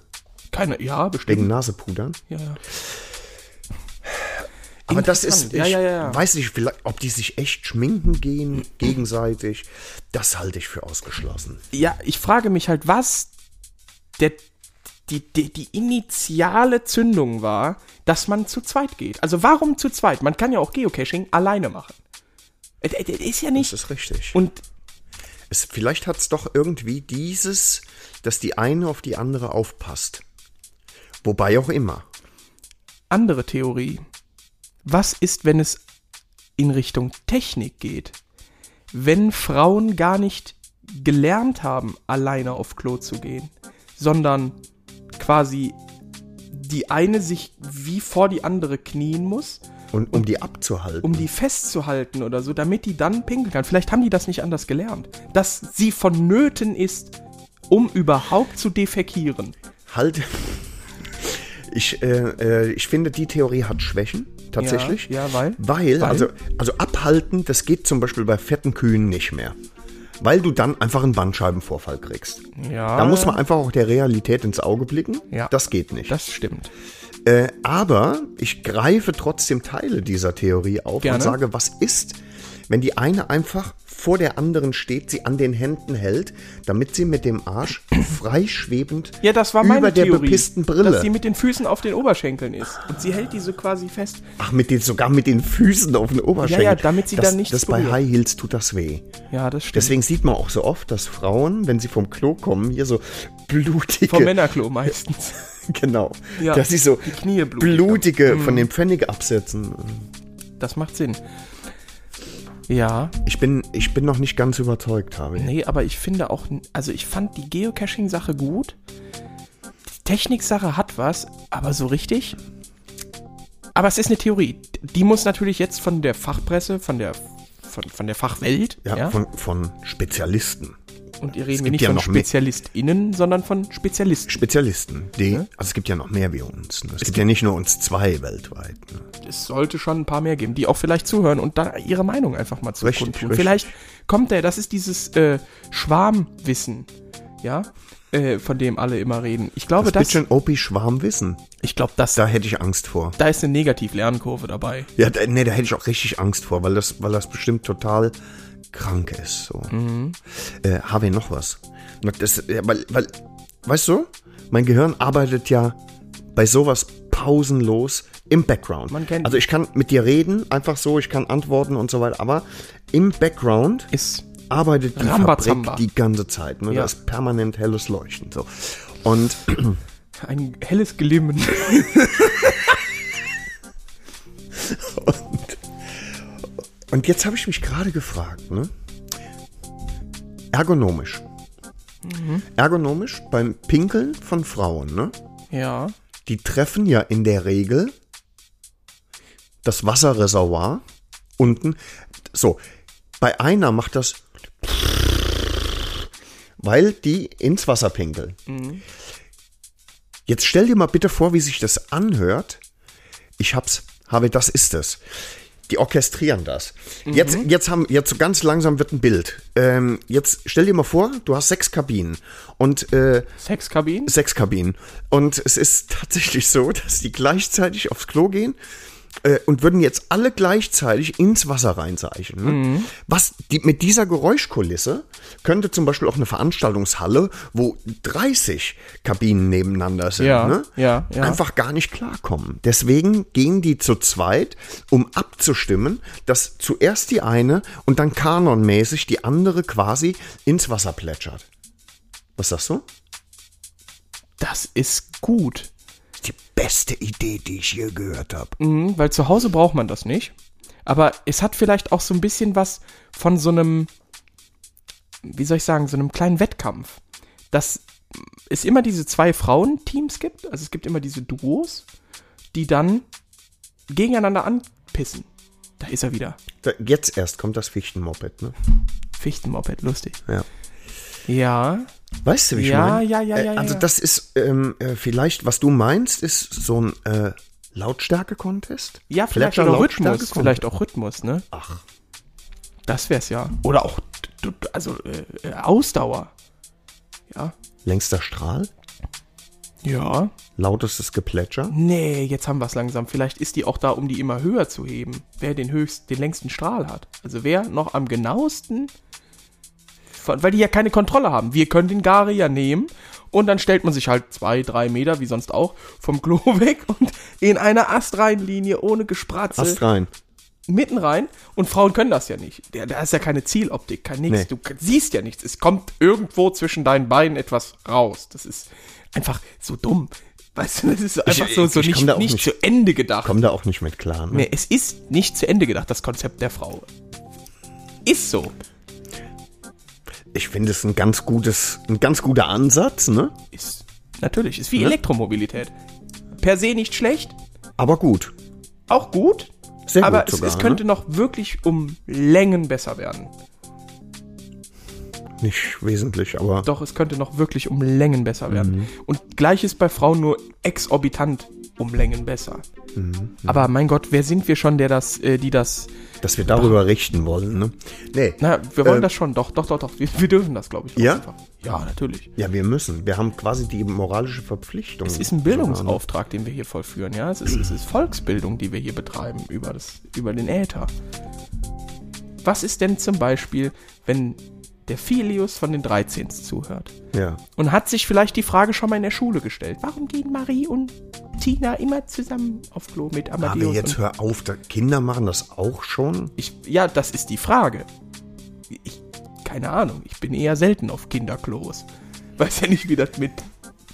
B: Keine, ja,
C: Wegen
B: bestimmt.
C: Nasepudern?
B: Ja, ja.
C: Aber das ist, ich
B: Ja, ja, ja, ja.
C: weiß nicht, vielleicht, ob die sich echt schminken gehen, gegenseitig, das halte ich für ausgeschlossen.
B: ja, ich frage mich halt, was der, die, die, die initiale Zündung war, dass man zu zweit geht. Also warum zu zweit? Man kann ja auch Geocaching alleine machen. Äh, Ist ja
C: Das
B: nicht.
C: ist richtig.
B: Und
C: es, vielleicht hat es doch irgendwie dieses, dass die eine auf die andere aufpasst. Wobei auch immer.
B: andere Theorie. Was ist, wenn es in Richtung Technik geht? Wenn Frauen gar nicht gelernt haben, alleine auf Klo zu gehen, sondern quasi die eine sich wie vor die andere knien muss,
C: Und um die abzuhalten.
B: um die festzuhalten oder so, damit die dann pinkeln kann. Vielleicht haben die das nicht anders gelernt. Dass sie vonnöten ist, um überhaupt zu defekieren.
C: halt. Ich, äh, äh, ich finde, die Theorie hat Schwächen, tatsächlich.
B: Ja, ja, weil?
C: Weil,
B: Weil?
C: Also, also abhalten, das geht zum Beispiel bei fetten Kühen nicht mehr. Weil du dann einfach einen Bandscheibenvorfall kriegst.
B: Ja.
C: Da muss man einfach auch der Realität ins Auge blicken.
B: Ja.
C: Das geht nicht.
B: Das stimmt.
C: Äh, aber ich greife trotzdem Teile dieser Theorie auf
B: Gerne.
C: und sage, was ist, wenn die eine einfach vor der anderen steht, sie an den Händen hält, damit sie mit dem Arsch freischwebend
B: Ja, das war meine
C: über der
B: Theorie,
C: bepissten Brille.
B: dass sie mit den Füßen auf den Oberschenkeln ist. Und sie hält diese quasi fest.
C: Ach, mit den, sogar mit den Füßen auf den Oberschenkeln.
B: Ja, ja, damit sie
C: das,
B: dann nichts
C: Das bei
B: berührt.
C: High Heels tut das weh.
B: Ja, das stimmt.
C: Deswegen sieht man auch so oft, dass Frauen, wenn sie vom Klo kommen, hier so blutige.
B: Vom Männerklo meistens.
C: Genau.
B: Ja,
C: dass sie so
B: die Knie blutig
C: blutige von den Pfennig absetzen.
B: Das macht Sinn. Ja,
C: Ich bin, ich bin noch nicht ganz überzeugt, habe ich.
B: nee, aber ich finde auch, also ich fand die Geocaching-Sache gut. Die Technik-Sache hat was, aber so richtig. Aber es ist eine Theorie. Die muss natürlich jetzt von der Fachpresse, von der, von, von der Fachwelt,
C: Ja,
B: ja,
C: Von, von Spezialisten.
B: Und ihr reden wir nicht
C: ja
B: von. SpezialistInnen, sondern von Spezialisten.
C: Spezialisten. Die, Also es gibt ja noch mehr wie uns. Ne? Es, gibt ja nicht nur uns zwei weltweit. Ne?
B: es sollte schon ein paar mehr geben, die auch vielleicht zuhören und da ihre Meinung einfach mal zu
C: Richtig,
B: kundtun.
C: richtig.
B: Vielleicht kommt der, das ist dieses äh, Schwarmwissen, ja, äh, von dem alle immer reden. Ich glaube,
C: Das
B: das,
C: bisschen Opi-Schwarmwissen.
B: ich glaube, das, da,
C: Da hätte ich Angst vor.
B: ist eine Negativ-Lernkurve dabei.
C: Ja, da, nee, da hätte ich auch richtig Angst vor, weil das, weil das bestimmt total krank ist. So.
B: Mhm.
C: Äh, habe ich noch was? Das, weil, weil, weißt du, mein Gehirn arbeitet ja bei sowas pausenlos im Background. Also ich kann mit dir reden, einfach so, ich kann antworten und so weiter, aber im Background
B: Ist
C: arbeitet die. Fabrik die ganze Zeit. Ne?
B: Ja.
C: Da ist permanent helles Leuchten. So. Und
B: ein helles Glimmen.
C: Und jetzt habe ich mich gerade gefragt, ne? Ergonomisch. Ergonomisch beim Pinkeln von Frauen, ne?
B: ja.
C: Die treffen ja in der Regel das Wasserreservoir unten. So, bei einer macht das, weil die ins Wasser pinkeln. Jetzt stell dir mal bitte vor, wie sich das anhört. Ich hab's, habe, das ist es. Die orchestrieren das. Jetzt, jetzt haben, jetzt so ganz langsam wird ein Bild. Ähm, jetzt stell dir mal vor, du hast sechs Kabinen und äh,
B: Sexkabinen?
C: sechs Kabinen. Und es ist tatsächlich so, dass die gleichzeitig aufs Klo gehen äh, und würden jetzt alle gleichzeitig ins Wasser reinseichen. Ne? Was die, mit dieser Geräuschkulisse könnte zum Beispiel auch eine Veranstaltungshalle, wo 30 Kabinen nebeneinander sind,
B: Ja,
C: ne?
B: ja, ja.
C: einfach gar nicht klarkommen. Deswegen gehen die zu zweit, um abzustimmen, dass zuerst die eine und dann kanonmäßig die andere quasi ins Wasser plätschert. Was sagst du?
B: Das ist gut.
C: Die beste Idee, die ich je gehört habe.
B: Mhm, weil zu Hause braucht man das nicht. Aber es hat vielleicht auch so ein bisschen was von so einem, wie soll ich sagen, so einem kleinen Wettkampf. Dass es immer diese zwei Frauenteams gibt, also es gibt immer diese Duos, die dann gegeneinander anpissen. Da ist er wieder.
C: Jetzt erst kommt das Fichtenmoped, ne?
B: Fichtenmoped, lustig.
C: Ja.
B: Ja,
C: Weißt du, wie ich
B: Ja,
C: meine?
B: ja, ja,
C: Äh,
B: ja, ja,
C: Also das ist ähm, äh, vielleicht, was du meinst, ist so ein äh, Lautstärke-Contest?
B: ja, vielleicht
C: Flatter
B: auch Rhythmus,
C: Lautstärke-Contest?
B: vielleicht auch Rhythmus, ne?
C: Ach,
B: Das wär's ja. Oder auch, also äh, äh, Ausdauer. Ja.
C: längster Strahl?
B: Ja.
C: Lautestes Geplätscher?
B: Nee, jetzt haben wir es langsam. Vielleicht ist die auch da, um die immer höher zu heben. Wer den höchsten, den längsten Strahl hat. Also wer noch am genauesten. Weil die ja keine Kontrolle haben. Wir können den Garia nehmen und dann stellt man sich halt zwei, drei Meter, wie sonst auch, vom Klo weg und in eine Astreinlinie ohne Gespratze
C: Ast rein.
B: mitten rein. Und Frauen können das ja nicht. Da, da ist ja keine Zieloptik, kein nix.
C: Nee.
B: Du siehst ja nichts. Es kommt irgendwo zwischen deinen Beinen etwas raus. Das ist einfach so dumm. Weißt du, das ist einfach so, so
C: ich komm
B: nicht, nicht,
C: nicht-
B: zu Ende gedacht.
C: Komm da auch nicht mit klar, ne?
B: Nee, es ist nicht zu Ende gedacht, das Konzept der Frau. Ist so.
C: Ich finde es ein ganz gutes, ein ganz guter Ansatz, ne?
B: Ist. Natürlich. Ist wie Elektromobilität. Per se nicht schlecht,
C: Aber gut.
B: auch gut.
C: Sehr
B: aber
C: gut
B: es,
C: sogar,
B: es könnte
C: ne?
B: noch wirklich um Längen besser werden.
C: Nicht wesentlich, aber
B: Doch, es könnte noch wirklich um Längen besser werden.
C: Mhm.
B: Und gleiches bei Frauen nur exorbitant um Längen besser.
C: Mhm,
B: Aber mein Gott, wer sind wir schon, der das, äh, die das,
C: Dass wir darüber richten wollen, ne? Nee.
B: na, wir wollen
C: Äh,
B: das schon, doch, doch, doch, doch, wir, wir dürfen das, glaube ich.
C: Ja?
B: einfach. Ja, natürlich.
C: Ja, wir müssen. Wir haben quasi die moralische Verpflichtung.
B: Es ist ein? Bildungsauftrag, den wir hier vollführen, ja. Es ist, es ist Volksbildung, die wir hier betreiben über, das, über den Äther. Was ist denn zum Beispiel, wenn der Filius von den 13 zuhört
C: Ja.
B: und hat sich vielleicht die Frage schon mal in der Schule gestellt, warum gehen Marie und Tina immer zusammen auf Klo mit
C: Aber
B: Amadeus?
C: jetzt
B: und
C: hör auf, Kinder machen das auch schon.
B: ich, ja, das ist die Frage. Ich, keine Ahnung, ich bin eher selten auf Kinderklos. Weiß ja nicht, wie das mit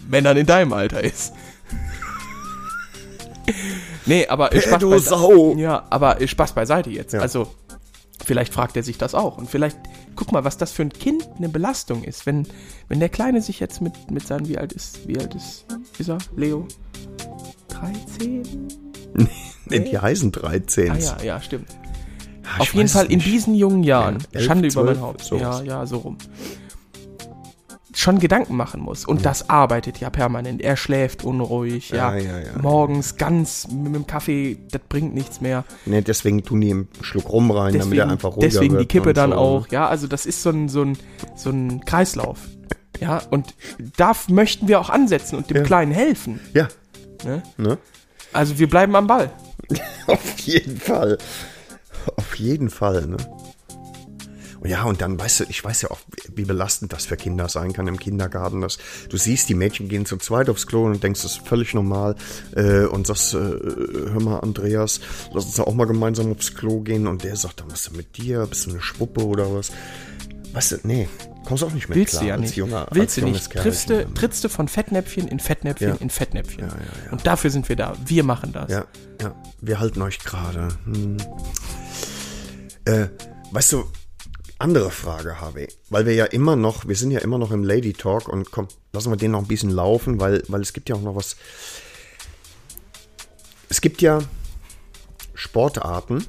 B: Männern in deinem Alter ist. nee, aber Spaß beiseite. Ja, aber Spaß beiseite jetzt.
C: Ja.
B: Also, vielleicht fragt er sich das auch. Und vielleicht, guck mal, was das für ein Kind eine Belastung ist, wenn, wenn der Kleine sich jetzt mit, mit seinen, wie alt ist, wie alt ist, ist er, Leo? 13?
C: Nee, die heißen 13.
B: Ah ja, ja, stimmt.
C: Ah,
B: Auf jeden Fall in
C: nicht.
B: diesen jungen Jahren,
C: Ja, elf,
B: Schande über mein
C: zwölf,
B: Haupt,
C: sowas.
B: ja, ja, so rum, schon Gedanken machen muss. Und das arbeitet ja permanent. Er schläft unruhig, ja.
C: Ja, ja, ja.
B: Morgens ganz mit dem Kaffee, das bringt nichts mehr.
C: Nee, deswegen tun die einen Schluck rum rein, damit er
B: Deswegen,
C: einfach ruhiger
B: deswegen die Kippe dann
C: so. ne?
B: auch, ja. Also das ist so ein, so ein, so ein Kreislauf. Ja, und da möchten wir auch ansetzen und dem
C: Ja.
B: Kleinen helfen.
C: Ja,
B: Ne?
C: ne?
B: Also wir bleiben am Ball.
C: Auf jeden Fall. Auf jeden Fall, ne? Ja, und dann weißt du, ich weiß ja auch, wie belastend das für Kinder sein kann im Kindergarten. Dass du siehst, die Mädchen gehen zu zweit aufs Klo und denkst, das ist völlig normal. Äh, und sagst, äh, hör mal, Andreas, lass uns auch mal gemeinsam aufs Klo gehen. Und der sagt, dann was ist denn mit dir? Bist du eine Schwuppe oder was? Weißt du, nee, kommst auch nicht mehr
B: Willst
C: klar
B: du ja
C: als
B: nicht.
C: junger,
B: Willst du nicht. Triffst du, trittst du von Fettnäpfchen in Fettnäpfchen
C: Ja.
B: in Fettnäpfchen.
C: Ja, ja, ja.
B: Und dafür sind wir da. Wir machen das.
C: Ja, ja, wir halten euch gerade. Hm. Äh, weißt du, andere Frage, Harvey, weil wir ja immer noch, wir sind ja immer noch im Lady Talk und komm, lassen wir den noch ein bisschen laufen, weil, weil es gibt ja auch noch was. Es gibt ja Sportarten,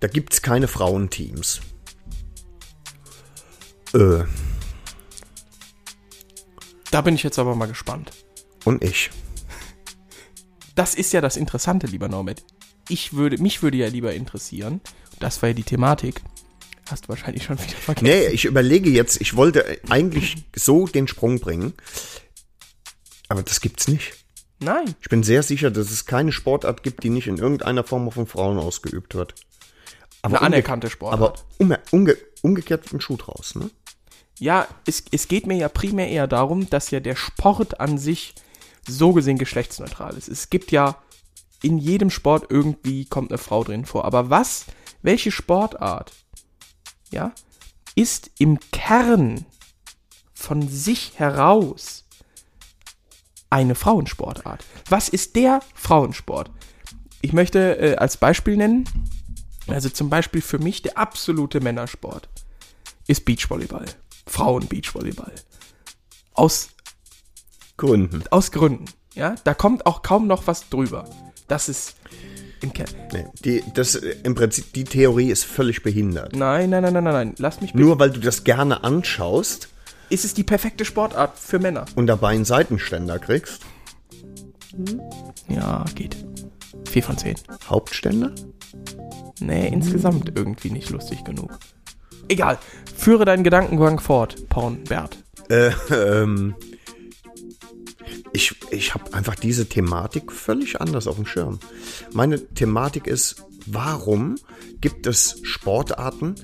C: da gibt es keine Frauenteams. Äh,
B: Da bin ich jetzt aber mal gespannt.
C: und ich.
B: Das ist ja das Interessante, lieber Norbert. Ich würde, mich würde ja lieber interessieren, das war ja die Thematik, hast du wahrscheinlich schon wieder vergessen.
C: Nee, ich überlege jetzt, ich wollte eigentlich so den Sprung bringen, aber das gibt's nicht.
B: Nein.
C: Ich bin sehr sicher, dass es keine Sportart gibt, die nicht in irgendeiner Form von Frauen ausgeübt wird. Aber
B: Eine anerkannte Sportart.
C: Aber umge umge umgekehrt ein Schuh draus, ne?
B: Ja, es, es geht mir ja primär eher darum, dass ja der Sport an sich so gesehen geschlechtsneutral ist. Es gibt ja in jedem Sport irgendwie kommt eine Frau drin vor. Aber was, welche Sportart, ja, ist im Kern von sich heraus eine Frauensportart? Was ist der Frauensport? Ich möchte äh, als Beispiel nennen, also zum Beispiel für mich der absolute Männersport ist Beachvolleyball. Frauen-Beachvolleyball. Aus,
C: Gründen.
B: aus Gründen. Ja, da kommt auch kaum noch was drüber. Das ist im Kern.
C: Nee, die, das, Im Prinzip, die Theorie ist völlig behindert.
B: Nein, nein, nein, nein, nein, nein. Lass mich.
C: Nur weil du das gerne anschaust
B: Ist es die perfekte Sportart für Männer?
C: und dabei einen Seitenständer kriegst.
B: Ja, geht. Vier von zehn.
C: Hauptständer?
B: Nee, insgesamt irgendwie nicht lustig genug. Egal. Führe deinen Gedankengang fort, Pornbert.
C: Äh, ähm, ich ich habe einfach diese Thematik völlig anders auf dem Schirm. Meine Thematik ist, warum gibt es Sportarten,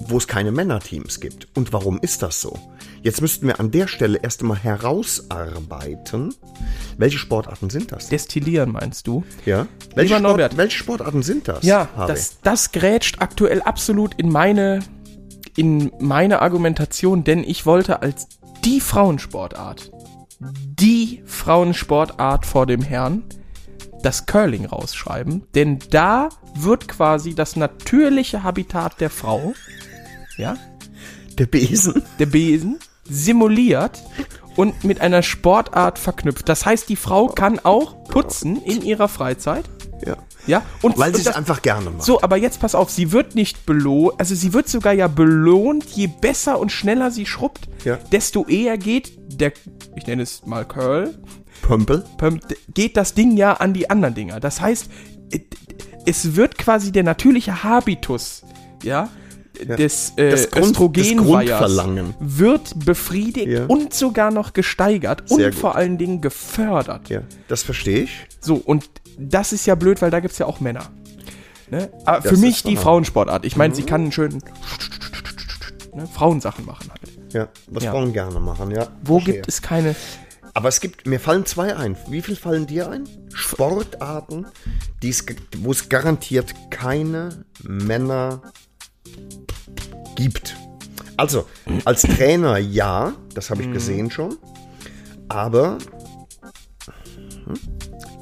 C: wo es keine Männerteams gibt? Und warum ist das so? Jetzt müssten wir an der Stelle erst einmal herausarbeiten, welche Sportarten sind das?
B: Destillieren meinst du?
C: Ja? Welche,
B: Lieber Norbert.
C: welche Sportarten sind das?
B: Ja,
C: Harvey?
B: das, das grätscht aktuell absolut in meine, in meine Argumentation, denn ich wollte als die Frauensportart, die Frauensportart vor dem Herrn, das Curling rausschreiben, denn da wird quasi das natürliche Habitat der Frau, ja,
C: der Besen.
B: der Besen, simuliert und mit einer Sportart verknüpft. Das heißt, die Frau kann auch putzen in ihrer Freizeit,
C: Ja.
B: ja, und
C: Weil sie es
B: das-
C: einfach gerne macht.
B: so, aber jetzt pass auf, sie wird nicht belohnt, also sie wird sogar ja belohnt, je besser und schneller sie schrubbt,
C: Ja.
B: desto eher geht der, ich nenne es mal Curl,
C: Pömpel?
B: Pöm- d- geht das Ding ja an die anderen Dinger. Das heißt, es wird quasi der natürliche Habitus, ja, des, äh,
C: Das Grund- Grundverlangen.
B: wird befriedigt
C: Ja.
B: und sogar noch gesteigert
C: Sehr
B: und
C: gut.
B: vor allen Dingen gefördert.
C: Ja, das verstehe ich.
B: So, und das ist ja blöd, weil da gibt es ja auch Männer. Ne?
C: Das
B: für mich die. Frauensportart. Ich meine, sie kann einen schönen ne, Frauensachen machen halt.
C: Ja, was
B: Ja.
C: Frauen gerne machen, ja.
B: Wo
C: verstehe.
B: gibt es keine
C: Aber es gibt, mir fallen zwei ein. Wie viel fallen dir ein? Sportarten, wo es garantiert keine Männer gibt. Also, als Trainer ja, das habe ich gesehen schon. Aber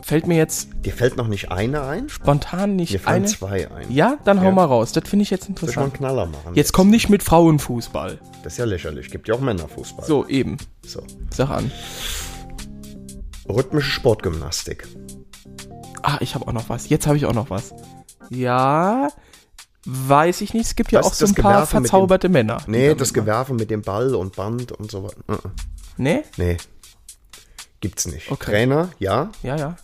B: Fällt mir jetzt
C: dir fällt noch nicht eine ein?
B: spontan nicht
C: Mir fallen
B: eine.
C: zwei ein.
B: Ja, dann hau
C: Ja.
B: mal raus. Das finde ich jetzt
C: Soll ich mal einen
B: interessant.
C: Knaller machen?
B: Jetzt komm nicht mit Frauenfußball.
C: Das ist ja lächerlich. Gibt ja auch Männerfußball.
B: So, eben.
C: so.
B: Sag an.
C: Rhythmische Sportgymnastik.
B: Ah, ich habe auch noch was. Jetzt habe ich auch noch was. Ja, weiß ich nicht. Es gibt ja
C: Das
B: auch so ein paar
C: Gewerfe mit dem-
B: verzauberte Männer.
C: Nee, das
B: machen.
C: Gewerfe mit dem Ball und Band und so weiter. Uh -uh.
B: Nee?
C: Nee. Gibt's nicht.
B: Okay.
C: Trainer, ja.
B: Ja, ja.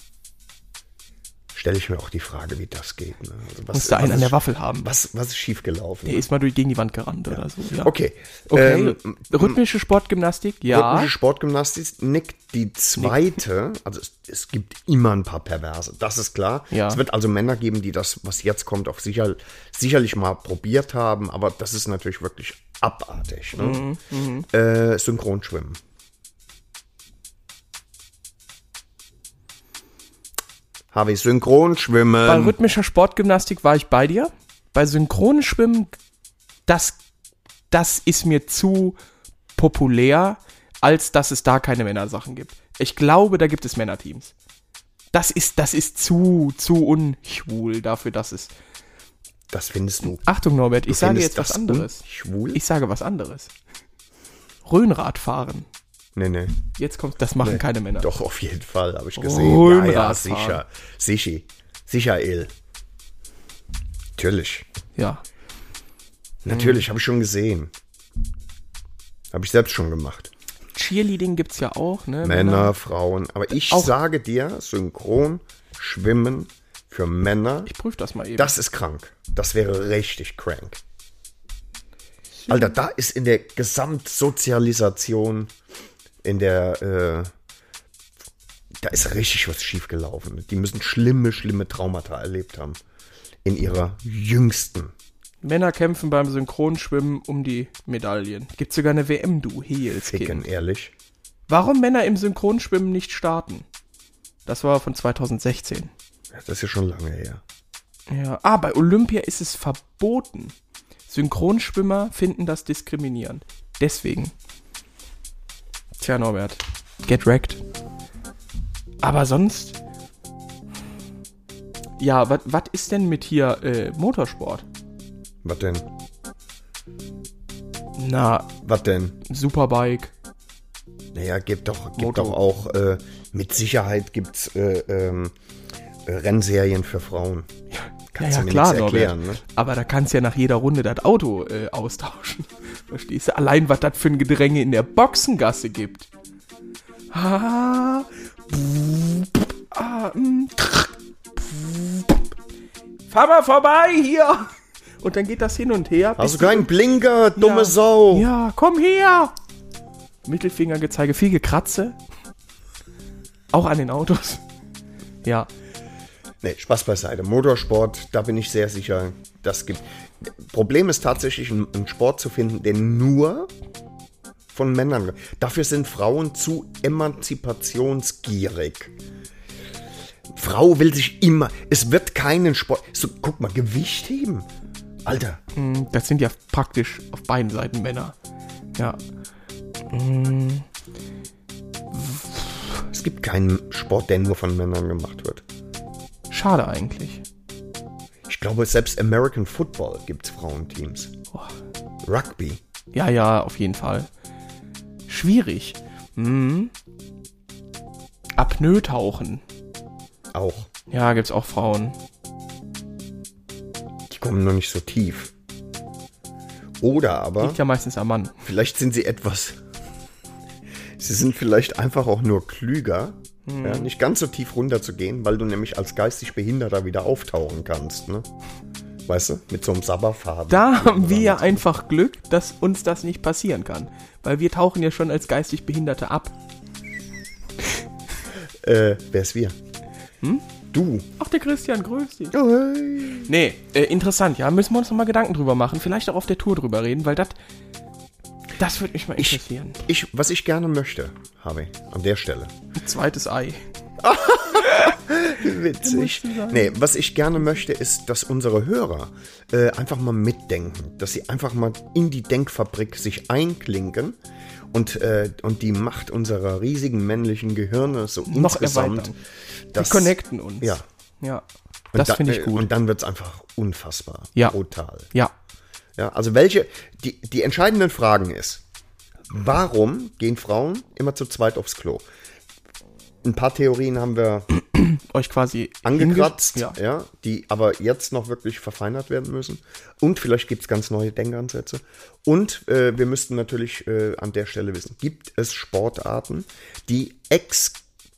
C: Stelle ich mir auch die Frage, wie das geht. Ne? Also was,
B: Musste einen
C: was
B: an der Waffel haben.
C: Was, was ist schiefgelaufen?
B: Der ist mal durch gegen die Wand gerannt oder so. Ja.
C: Okay.
B: Okay.
C: Ähm,
B: Rhythmische Sportgymnastik, ja.
C: Rhythmische Sportgymnastik, Nick, die zweite, also es, es gibt immer ein paar Perverse, das ist klar.
B: Ja.
C: Es wird also Männer geben, die das, was jetzt kommt, auch sicher, sicherlich mal probiert haben, aber das ist natürlich wirklich abartig. Ne?
B: Mhm,
C: Äh, Synchronschwimmen. Habe ich Synchronschwimmen.
B: Bei rhythmischer Sportgymnastik war ich bei dir. Bei Synchronschwimmen, das, das ist mir zu populär, als dass es da keine Männersachen gibt. Ich glaube, da gibt es Männerteams. Das ist, das ist zu, zu unschwul dafür, dass es.
C: das findest du.
B: Achtung, Norbert, ich
C: Du
B: sage
C: findest
B: jetzt was anderes.
C: Schwul?
B: Ich sage was anderes. Rhönradfahren.
C: Nee, nee.
B: Jetzt kommt, das machen keine Männer.
C: Doch, auf jeden Fall, habe ich gesehen. Ja, ja, sicher. Sicher. Sicher, El. Natürlich.
B: Ja.
C: Natürlich, habe ich schon gesehen. Habe ich selbst schon gemacht.
B: Cheerleading gibt's ja auch, ne?
C: Männer, Frauen. Aber ich
B: Auch-
C: sage dir, synchron schwimmen für Männer,
B: Ich prüfe das mal eben.
C: das ist krank. Das wäre richtig crank. Alter, da ist in der Gesamtsozialisation, in der, äh, da ist richtig was schiefgelaufen. Die müssen schlimme, schlimme Traumata erlebt haben. In ihrer jüngsten.
B: Männer kämpfen beim Synchronschwimmen um die Medaillen. Gibt sogar eine WM, du
C: Ficken,
B: Heelskind.
C: ehrlich.
B: Warum Männer im Synchronschwimmen nicht starten? Das war von 2016.
C: Das ist ja schon lange her.
B: Ja. Ah, bei Olympia ist es verboten. Synchronschwimmer finden das diskriminierend. Deswegen. Tja, Norbert. Get wrecked. Aber sonst. Ja, was ist denn mit hier äh, Motorsport?
C: Was denn?
B: Na,
C: Was denn?
B: Superbike.
C: Naja, gibt doch, gibt doch auch, äh, mit Sicherheit gibt's äh, ähm, äh, Rennserien für Frauen. Kannst
B: ja,
C: mir
B: klar,
C: erklären,
B: Norbert.
C: ne?
B: Aber da kannst du ja nach jeder Runde das Auto äh, austauschen. Verstehst du? Allein, was das für ein Gedränge in der Boxengasse gibt. Ah, ah, Fahr mal vorbei hier. Und dann geht das hin und her.
C: Hast du keinen Blinker, dumme
B: ja,
C: Sau?
B: Ja, komm her. Mittelfinger gezeige, viel Gekratze. Auch an den Autos. Ja.
C: Nee, Spaß beiseite. Motorsport, da bin ich sehr sicher, das gibt. Problem ist tatsächlich, einen Sport zu finden, der nur von Männern. Dafür sind Frauen zu emanzipationsgierig. Frau will sich immer. Es wird keinen Sport. So, guck mal, Gewicht heben. Alter,
B: Mm, Das sind ja praktisch auf beiden Seiten Männer. Ja. Mm,
C: es gibt keinen Sport, der nur von Männern gemacht wird.
B: Schade eigentlich.
C: Ich glaube, selbst American Football gibt es Frauenteams. Rugby.
B: Ja, ja, auf jeden Fall. Schwierig. Mhm. Apnoe-Tauchen.
C: Auch.
B: Ja, gibt's auch Frauen.
C: Die kommen noch nicht so tief. Oder aber,
B: Liegt ja meistens am Mann.
C: vielleicht sind sie etwas. Sie sind vielleicht einfach auch nur klüger Ja, nicht ganz so tief runter zu gehen, weil du nämlich als geistig Behinderter wieder auftauchen kannst. Ne? Weißt du, mit so einem Sabberfaden.
B: Da haben wir ja einfach Glück, dass uns das nicht passieren kann. Weil wir tauchen ja schon als geistig Behinderte ab.
C: Äh, wer ist wir?
B: Hm?
C: Du.
B: Ach, der Christian, grüß dich. Nee, äh, interessant, ja. Müssen wir uns nochmal Gedanken drüber machen. Vielleicht auch auf der Tour drüber reden, weil das. Das würde mich mal
C: Ich,
B: interessieren.
C: ich, was ich gerne möchte, habe an der Stelle.
B: Ein zweites Ei.
C: Witzig. Nee, was ich gerne möchte, ist, dass unsere Hörer äh, einfach mal mitdenken. Dass sie einfach mal in die Denkfabrik sich einklinken und, äh, und die Macht unserer riesigen männlichen Gehirne so
B: Noch
C: insgesamt.
B: erweitern. Wir
C: Das,
B: connecten uns.
C: Ja.
B: Ja.
C: Und
B: Das
C: da-
B: finde ich
C: äh,
B: gut.
C: Und dann wird es einfach unfassbar.
B: Ja.
C: Brutal.
B: Ja.
C: Ja, also welche, die, die entscheidenden Fragen ist, warum gehen Frauen immer zu zweit aufs Klo? Ein paar Theorien haben wir
B: Euch quasi
C: angekratzt,
B: Ja.
C: ja, die aber jetzt noch wirklich verfeinert werden müssen. Und vielleicht gibt es ganz neue Denkansätze. Und äh, wir müssten natürlich äh, an der Stelle wissen, gibt es Sportarten, die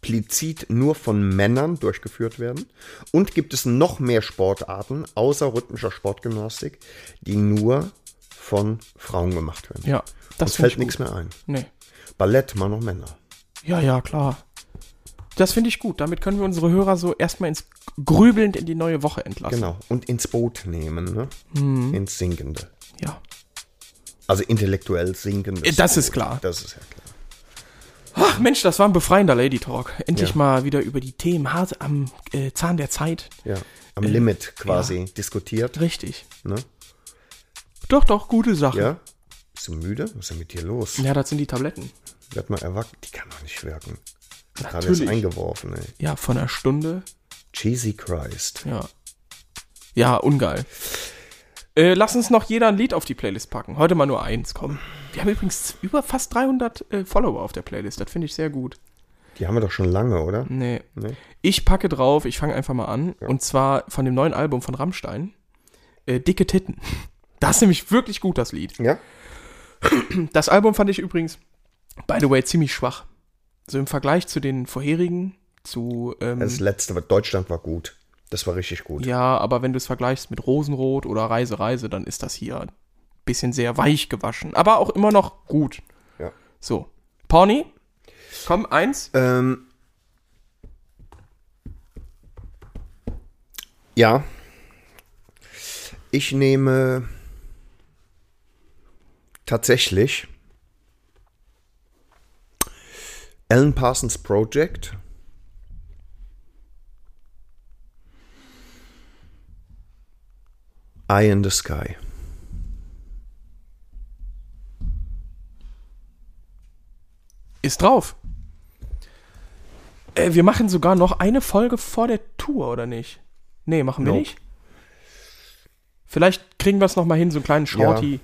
C: explizit nur von Männern durchgeführt werden? Und gibt es noch mehr Sportarten außer rhythmischer Sportgymnastik, die nur von Frauen gemacht werden?
B: Ja. Das
C: fällt
B: ich
C: nichts mehr ein.
B: Nee.
C: Ballett, Mann und Männer.
B: Ja, ja, klar. Das finde ich gut. Damit können wir unsere Hörer so erstmal ins grübelnd in die neue Woche entlassen.
C: Genau. Und ins Boot nehmen, ne?
B: Mhm.
C: Ins Sinkende.
B: Ja.
C: Also intellektuell sinkende.
B: Das ist klar.
C: Das ist ja klar.
B: Ach Mensch, das war ein befreiender Lady Talk. Endlich
C: Ja.
B: mal wieder über die Themen hart am äh, Zahn der Zeit.
C: Ja. Am Limit quasi diskutiert.
B: Richtig.
C: Ne?
B: Doch, doch, gute Sache.
C: Ja. Bist du müde? Was ist denn mit dir los?
B: Ja, das sind die Tabletten.
C: Werd mal erwachsen. Die kann doch nicht wirken. Gerade ist eingeworfen, ey.
B: Ja, von einer Stunde.
C: Cheesy Christ.
B: Ja. Ja, ungeil. Äh, lass uns noch jeder ein Lied auf die Playlist packen. Heute mal nur eins, komm. Wir haben übrigens über fast 300 äh, Follower auf der Playlist. Das finde ich sehr gut.
C: Die haben wir doch schon lange, oder?
B: Nee.
C: Nee.
B: Ich packe drauf, ich fange einfach mal an. Und zwar von dem neuen Album von Rammstein. Äh, Dicke Titten. Das ist nämlich wirklich gut, das Lied.
C: Ja?
B: Das Album fand ich übrigens, by the way, ziemlich schwach. So im Vergleich zu den vorherigen, zu. Ähm,
C: Das letzte, Deutschland war gut. Das war richtig gut.
B: ja, aber wenn du es vergleichst mit Rosenrot oder Reise, Reise, dann ist das hier bisschen sehr weich gewaschen. Aber auch immer noch gut.
C: Ja.
B: So. Pony, komm, eins.
C: Ähm, ja. Ich nehme tatsächlich Alan Parsons Project. Eye in the Sky.
B: Ist drauf. Äh, wir machen sogar noch eine Folge vor der Tour, oder nicht? Nee, machen wir
C: Nope.
B: nicht. Vielleicht kriegen wir es noch mal hin, so einen kleinen Shorty.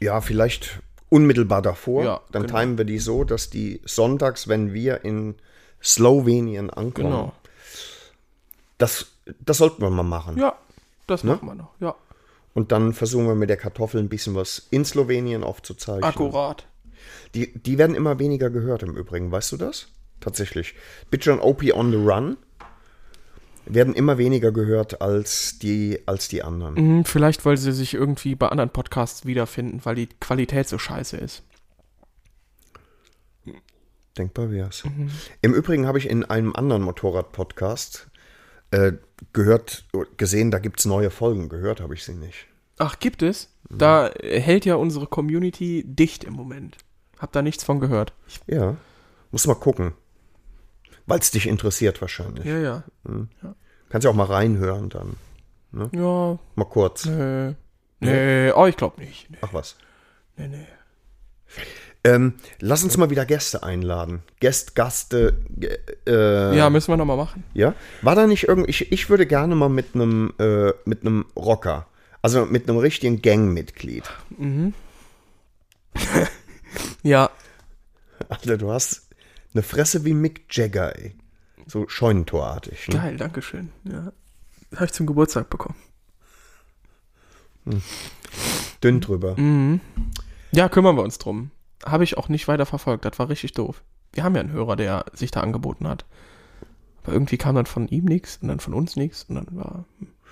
C: Ja, vielleicht unmittelbar davor.
B: Ja,
C: Dann
B: genau.
C: timen wir die so, dass die sonntags, wenn wir in Slowenien ankommen,
B: Genau.
C: das, das sollten wir mal machen.
B: Ja, das
C: Ne?
B: machen wir noch. Ja,
C: Und dann versuchen wir mit der Kartoffel ein bisschen was in Slowenien aufzuzeichnen.
B: akkurat.
C: Die, die werden immer weniger gehört im Übrigen, weißt du das? Tatsächlich. Bitch und OP on the Run werden immer weniger gehört als die, als die anderen.
B: Mhm, vielleicht, weil sie sich irgendwie bei anderen Podcasts wiederfinden, weil die Qualität so scheiße ist.
C: Denkbar wär's.
B: Mhm.
C: Im Übrigen habe ich in einem anderen Motorrad-Podcast äh, gehört, gesehen, da gibt es neue Folgen. Gehört habe ich sie nicht.
B: Ach, gibt es? Da hält ja unsere Community dicht im Moment. Hab da nichts von gehört.
C: Ja, muss mal gucken. Weil es dich interessiert wahrscheinlich.
B: Ja, ja.
C: Kannst ja auch mal reinhören dann.
B: Ja,
C: Mal kurz.
B: nee. Nee, oh, ich glaube nicht. Nee,
C: Ach was.
B: nee, nee.
C: Ähm, lass uns mal wieder Gäste einladen. Gäst, Gaste, äh,
B: Ja, müssen wir noch mal machen.
C: Ja? War da nicht irgendwie, ich, ich würde gerne mal mit einem, äh, mit einem Rocker, also mit einem richtigen Gangmitglied.
B: Ja,
C: Alter, du hast eine Fresse wie Mick Jagger, ey. So Scheunentorartig. Ne?
B: geil, dankeschön. Ja. Habe ich zum Geburtstag bekommen.
C: Dünn drüber.
B: Ja, kümmern wir uns drum. Habe ich auch nicht weiter verfolgt. Das war richtig doof. Wir haben ja einen Hörer, der sich da angeboten hat. Aber irgendwie kam dann von ihm nichts und dann von uns nichts und dann war,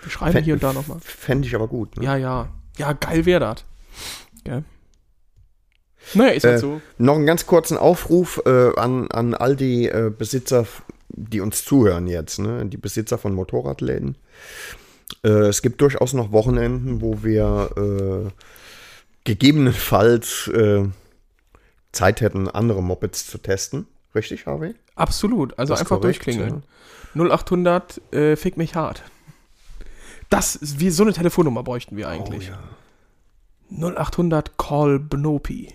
B: wir schreiben hier und da nochmal.
C: Fände ich aber gut. Ne?
B: Ja, ja. Ja, geil wäre das. Gell? Naja, ist halt
C: Äh,
B: so.
C: Noch einen ganz kurzen Aufruf äh, an, an all die äh, Besitzer, die uns zuhören jetzt, ne? die Besitzer von Motorradläden. Äh, es gibt durchaus noch Wochenenden, wo wir äh, gegebenenfalls äh, Zeit hätten, andere Mopeds zu testen. Richtig, Harvey?
B: Absolut. Also
C: Das
B: einfach
C: korrekt,
B: durchklingeln. 0800 äh, fick mich hart. Das wie so eine Telefonnummer bräuchten wir eigentlich. 0800 Call Bnopi.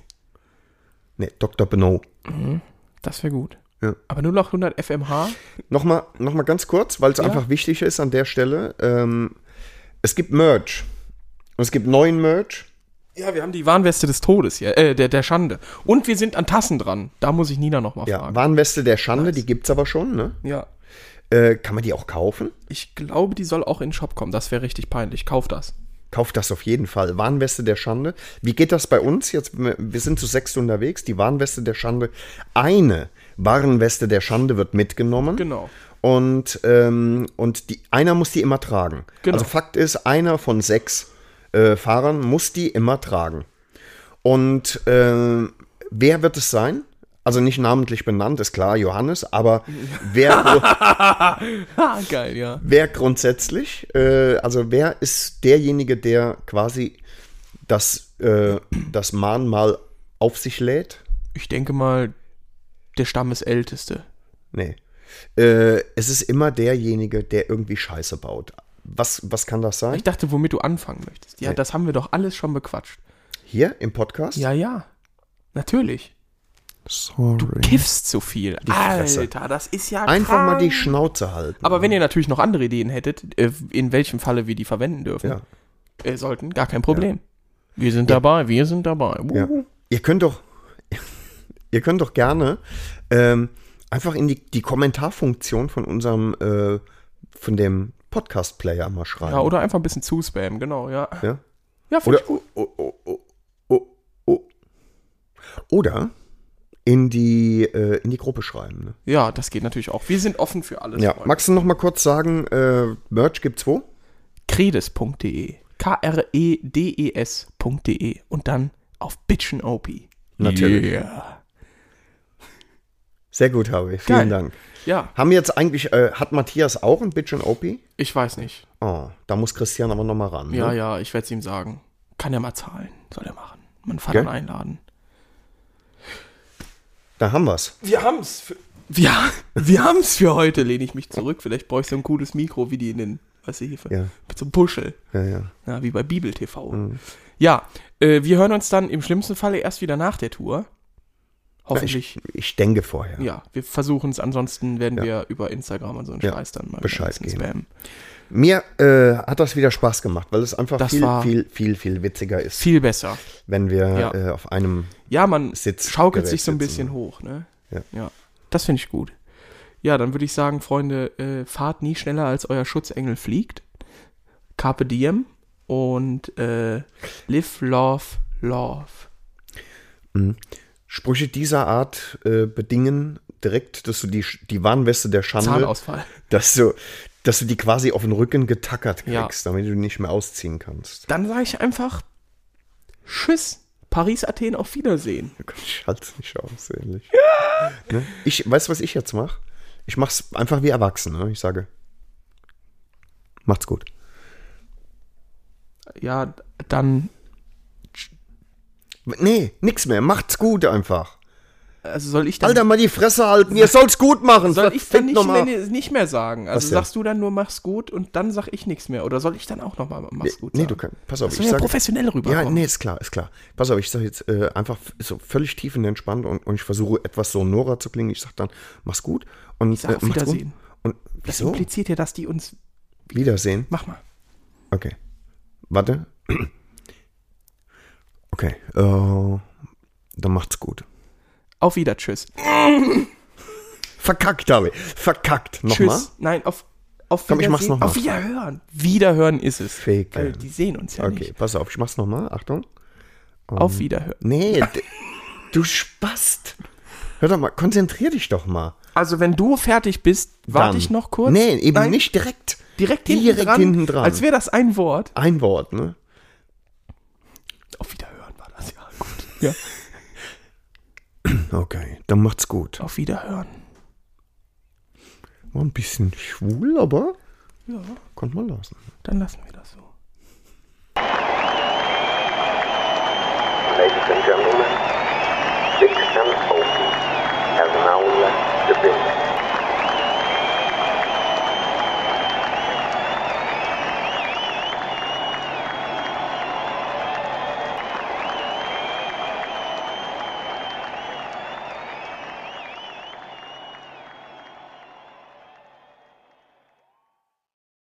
C: Ne, Dr. Beno.
B: Das wäre gut.
C: Ja.
B: Aber 0800 FMH.
C: Nochmal noch mal ganz kurz, weil es
B: Ja.
C: einfach wichtig ist an der Stelle. Ähm, es gibt Merch. Und es gibt neuen Merch.
B: Ja, wir haben die Warnweste des Todes hier, äh, der, der Schande. Und wir sind an Tassen dran. Da muss ich Nina nochmal
C: Ja,
B: fragen.
C: Warnweste der Schande, die gibt's aber schon, ne?
B: Ja.
C: Äh, kann man die auch kaufen?
B: Ich glaube, die soll auch in den Shop kommen. Das wäre richtig peinlich. Kauf das.
C: Kauft das auf jeden Fall. Warnweste der Schande. Wie geht das bei uns jetzt? Wir sind zu sechs unterwegs. Die Warnweste der Schande. Eine Warnweste der Schande wird mitgenommen.
B: Genau.
C: Und, ähm, und die, einer muss die immer tragen.
B: Genau.
C: Also Fakt ist, einer von sechs äh, Fahrern muss die immer tragen. Und äh, wer wird es sein? Also nicht namentlich benannt, ist klar, Johannes, aber wer,
B: geil, ja.
C: wer grundsätzlich, äh, also wer ist derjenige, der quasi das, äh, das Mahnmal auf sich lädt?
B: Ich denke mal, der Stammesälteste.
C: Nee. Äh, es ist immer derjenige, der irgendwie Scheiße baut. Was, was kann das sein?
B: Ich dachte, womit du anfangen möchtest. Ja,
C: Nee.
B: das haben wir doch alles schon bequatscht.
C: Hier im Podcast?
B: Ja, ja. Natürlich.
C: Sorry.
B: Kiffst zu viel.
C: Fresse.
B: Alter, das ist ja
C: Einfach mal die
B: krank.
C: Schnauze halten.
B: Aber wenn ihr natürlich noch andere Ideen hättet, äh, in welchem Falle wir die verwenden dürfen,
C: Ja.
B: äh, sollten, gar kein Problem. Wir sind dabei, wir sind dabei.
C: Ja.
B: Wuhu.
C: Ihr könnt doch, ihr könnt doch gerne ähm, einfach in die, die Kommentarfunktion von unserem, äh, von dem Podcast-Player mal schreiben.
B: Ja, oder einfach ein bisschen zuspammen, genau, ja.
C: Ja?
B: Ja, finde
C: Oder,
B: ich gut.
C: oh, oh, oh. oder in die, äh, in die Gruppe schreiben. Ne?
B: Ja, das geht natürlich auch. Wir sind offen für alles.
C: Ja,
B: Freunde.
C: magst du noch mal kurz sagen, äh, Merch gibt's wo?
B: Kredes.de. K-R-E-D-E-S.de. Und dann auf Bitchen OP.
C: Natürlich.
B: Yeah.
C: Sehr gut, Harvey. Vielen
B: Geil.
C: Dank.
B: Ja,
C: Haben jetzt eigentlich, äh, hat Matthias auch ein Bitch und OP?
B: ich weiß nicht.
C: Oh, da muss Christian aber noch mal ran.
B: Ja,
C: ne?
B: ja, ich werde es ihm sagen. Kann er mal zahlen. Soll er machen.
C: Gell?
B: Vater einladen.
C: Da haben wir's.
B: Wir haben's. Für, wir, wir haben's für heute, lehne ich mich zurück. Vielleicht brauche ich so ein cooles Mikro, wie die in den, was ich hier für,
C: Ja.
B: einem Puschel.
C: Ja, ja.
B: Ja, wie bei Bibel TV.
C: Mhm.
B: Ja, äh, wir hören uns dann im schlimmsten Falle erst wieder nach der Tour. Hoffentlich.
C: Ich, ich denke vorher.
B: ja, wir versuchen es. Ansonsten werden
C: Ja.
B: wir über Instagram und so einen
C: Ja,
B: Scheiß dann mal
C: Bescheid geben.
B: spammen.
C: Mir äh, hat das wieder Spaß gemacht, weil es einfach
B: Das
C: viel, viel, viel, viel witziger ist,
B: Viel besser.
C: wenn wir
B: Ja.
C: äh, auf einem
B: Ja, man
C: Sitz-
B: schaukelt sich so ein
C: sitzen.
B: bisschen hoch, ne?
C: Ja.
B: ja. Das finde ich gut. Ja, dann würde ich sagen, Freunde, äh, fahrt nie schneller als euer Schutzengel fliegt. Carpe diem und äh, live, love, love.
C: Sprüche dieser Art äh, bedingen direkt, dass du die, die Warnweste der Schande, dass du, dass du die quasi auf den Rücken getackert
B: Ja.
C: kriegst, damit du die nicht mehr ausziehen kannst.
B: Dann sage ich einfach Tschüss. Paris, Athen, auf Wiedersehen.
C: Oh Gott, Ich halte es nicht aus, ähnlich. Ne? Ich, weißt du, was ich jetzt mache? Ich mache es einfach wie erwachsen. Ne? Ich sage, macht's gut.
B: Ja, dann,
C: Nee, nix mehr. Macht's gut einfach.
B: Also soll ich dann,
C: Alter, mal die Fresse halten. Ihr soll's gut machen.
B: soll ich dann nicht, mehr, nicht mehr sagen? Also sagst du dann nur, mach's gut und dann sag ich nichts mehr? Oder soll ich dann auch nochmal, mach's gut
C: Nee,
B: sagen?
C: du kannst. Pass auf,
B: Das
C: ich
B: ja professionell
C: Ja,
B: rüberkommen.
C: nee, ist klar, ist klar. Pass auf, ich sage jetzt äh, einfach so völlig tiefenentspannt und, und ich versuche etwas sonorer zu klingen. Ich sage dann, mach's gut. Und
B: Ich sag auf
C: macht's
B: Wiedersehen.
C: Und
B: Das
C: wieso?
B: impliziert ja, dass die uns.
C: Wiedersehen.
B: Mach mal.
C: Okay. Warte. Okay. Äh, dann macht's gut.
B: Auf Wieder, tschüss.
C: Verkackt, habe ich. Verkackt. Nochmal.
B: Tschüss. Nein, auf, auf
C: Komm, ich mach's
B: Wiedersehen.
C: noch mal.
B: Auf Wiederhören. Wiederhören ist es.
C: Fake.
B: Weil die sehen uns ja
C: Okay,
B: nicht.
C: pass auf, ich mach's nochmal. Achtung.
B: Auf Wiederhören.
C: Nee, du Spast. Hör doch mal, konzentrier dich doch mal.
B: Also, wenn du fertig bist, warte ich noch kurz.
C: Nee, eben
B: Nein,
C: nicht direkt.
B: Direkt hinten
C: direkt
B: dran,
C: hinten dran.
B: Als wäre das ein Wort.
C: Ein Wort, ne?
B: Auf Wiederhören war das, ja. Gut. Ja,
C: Okay, dann macht's gut.
B: auf Wiederhören.
C: War ein bisschen schwul, aber
B: Ja,
C: konnte man lassen.
B: dann lassen wir das so.
D: Ladies and gentlemen, Big and Opie has now left the building.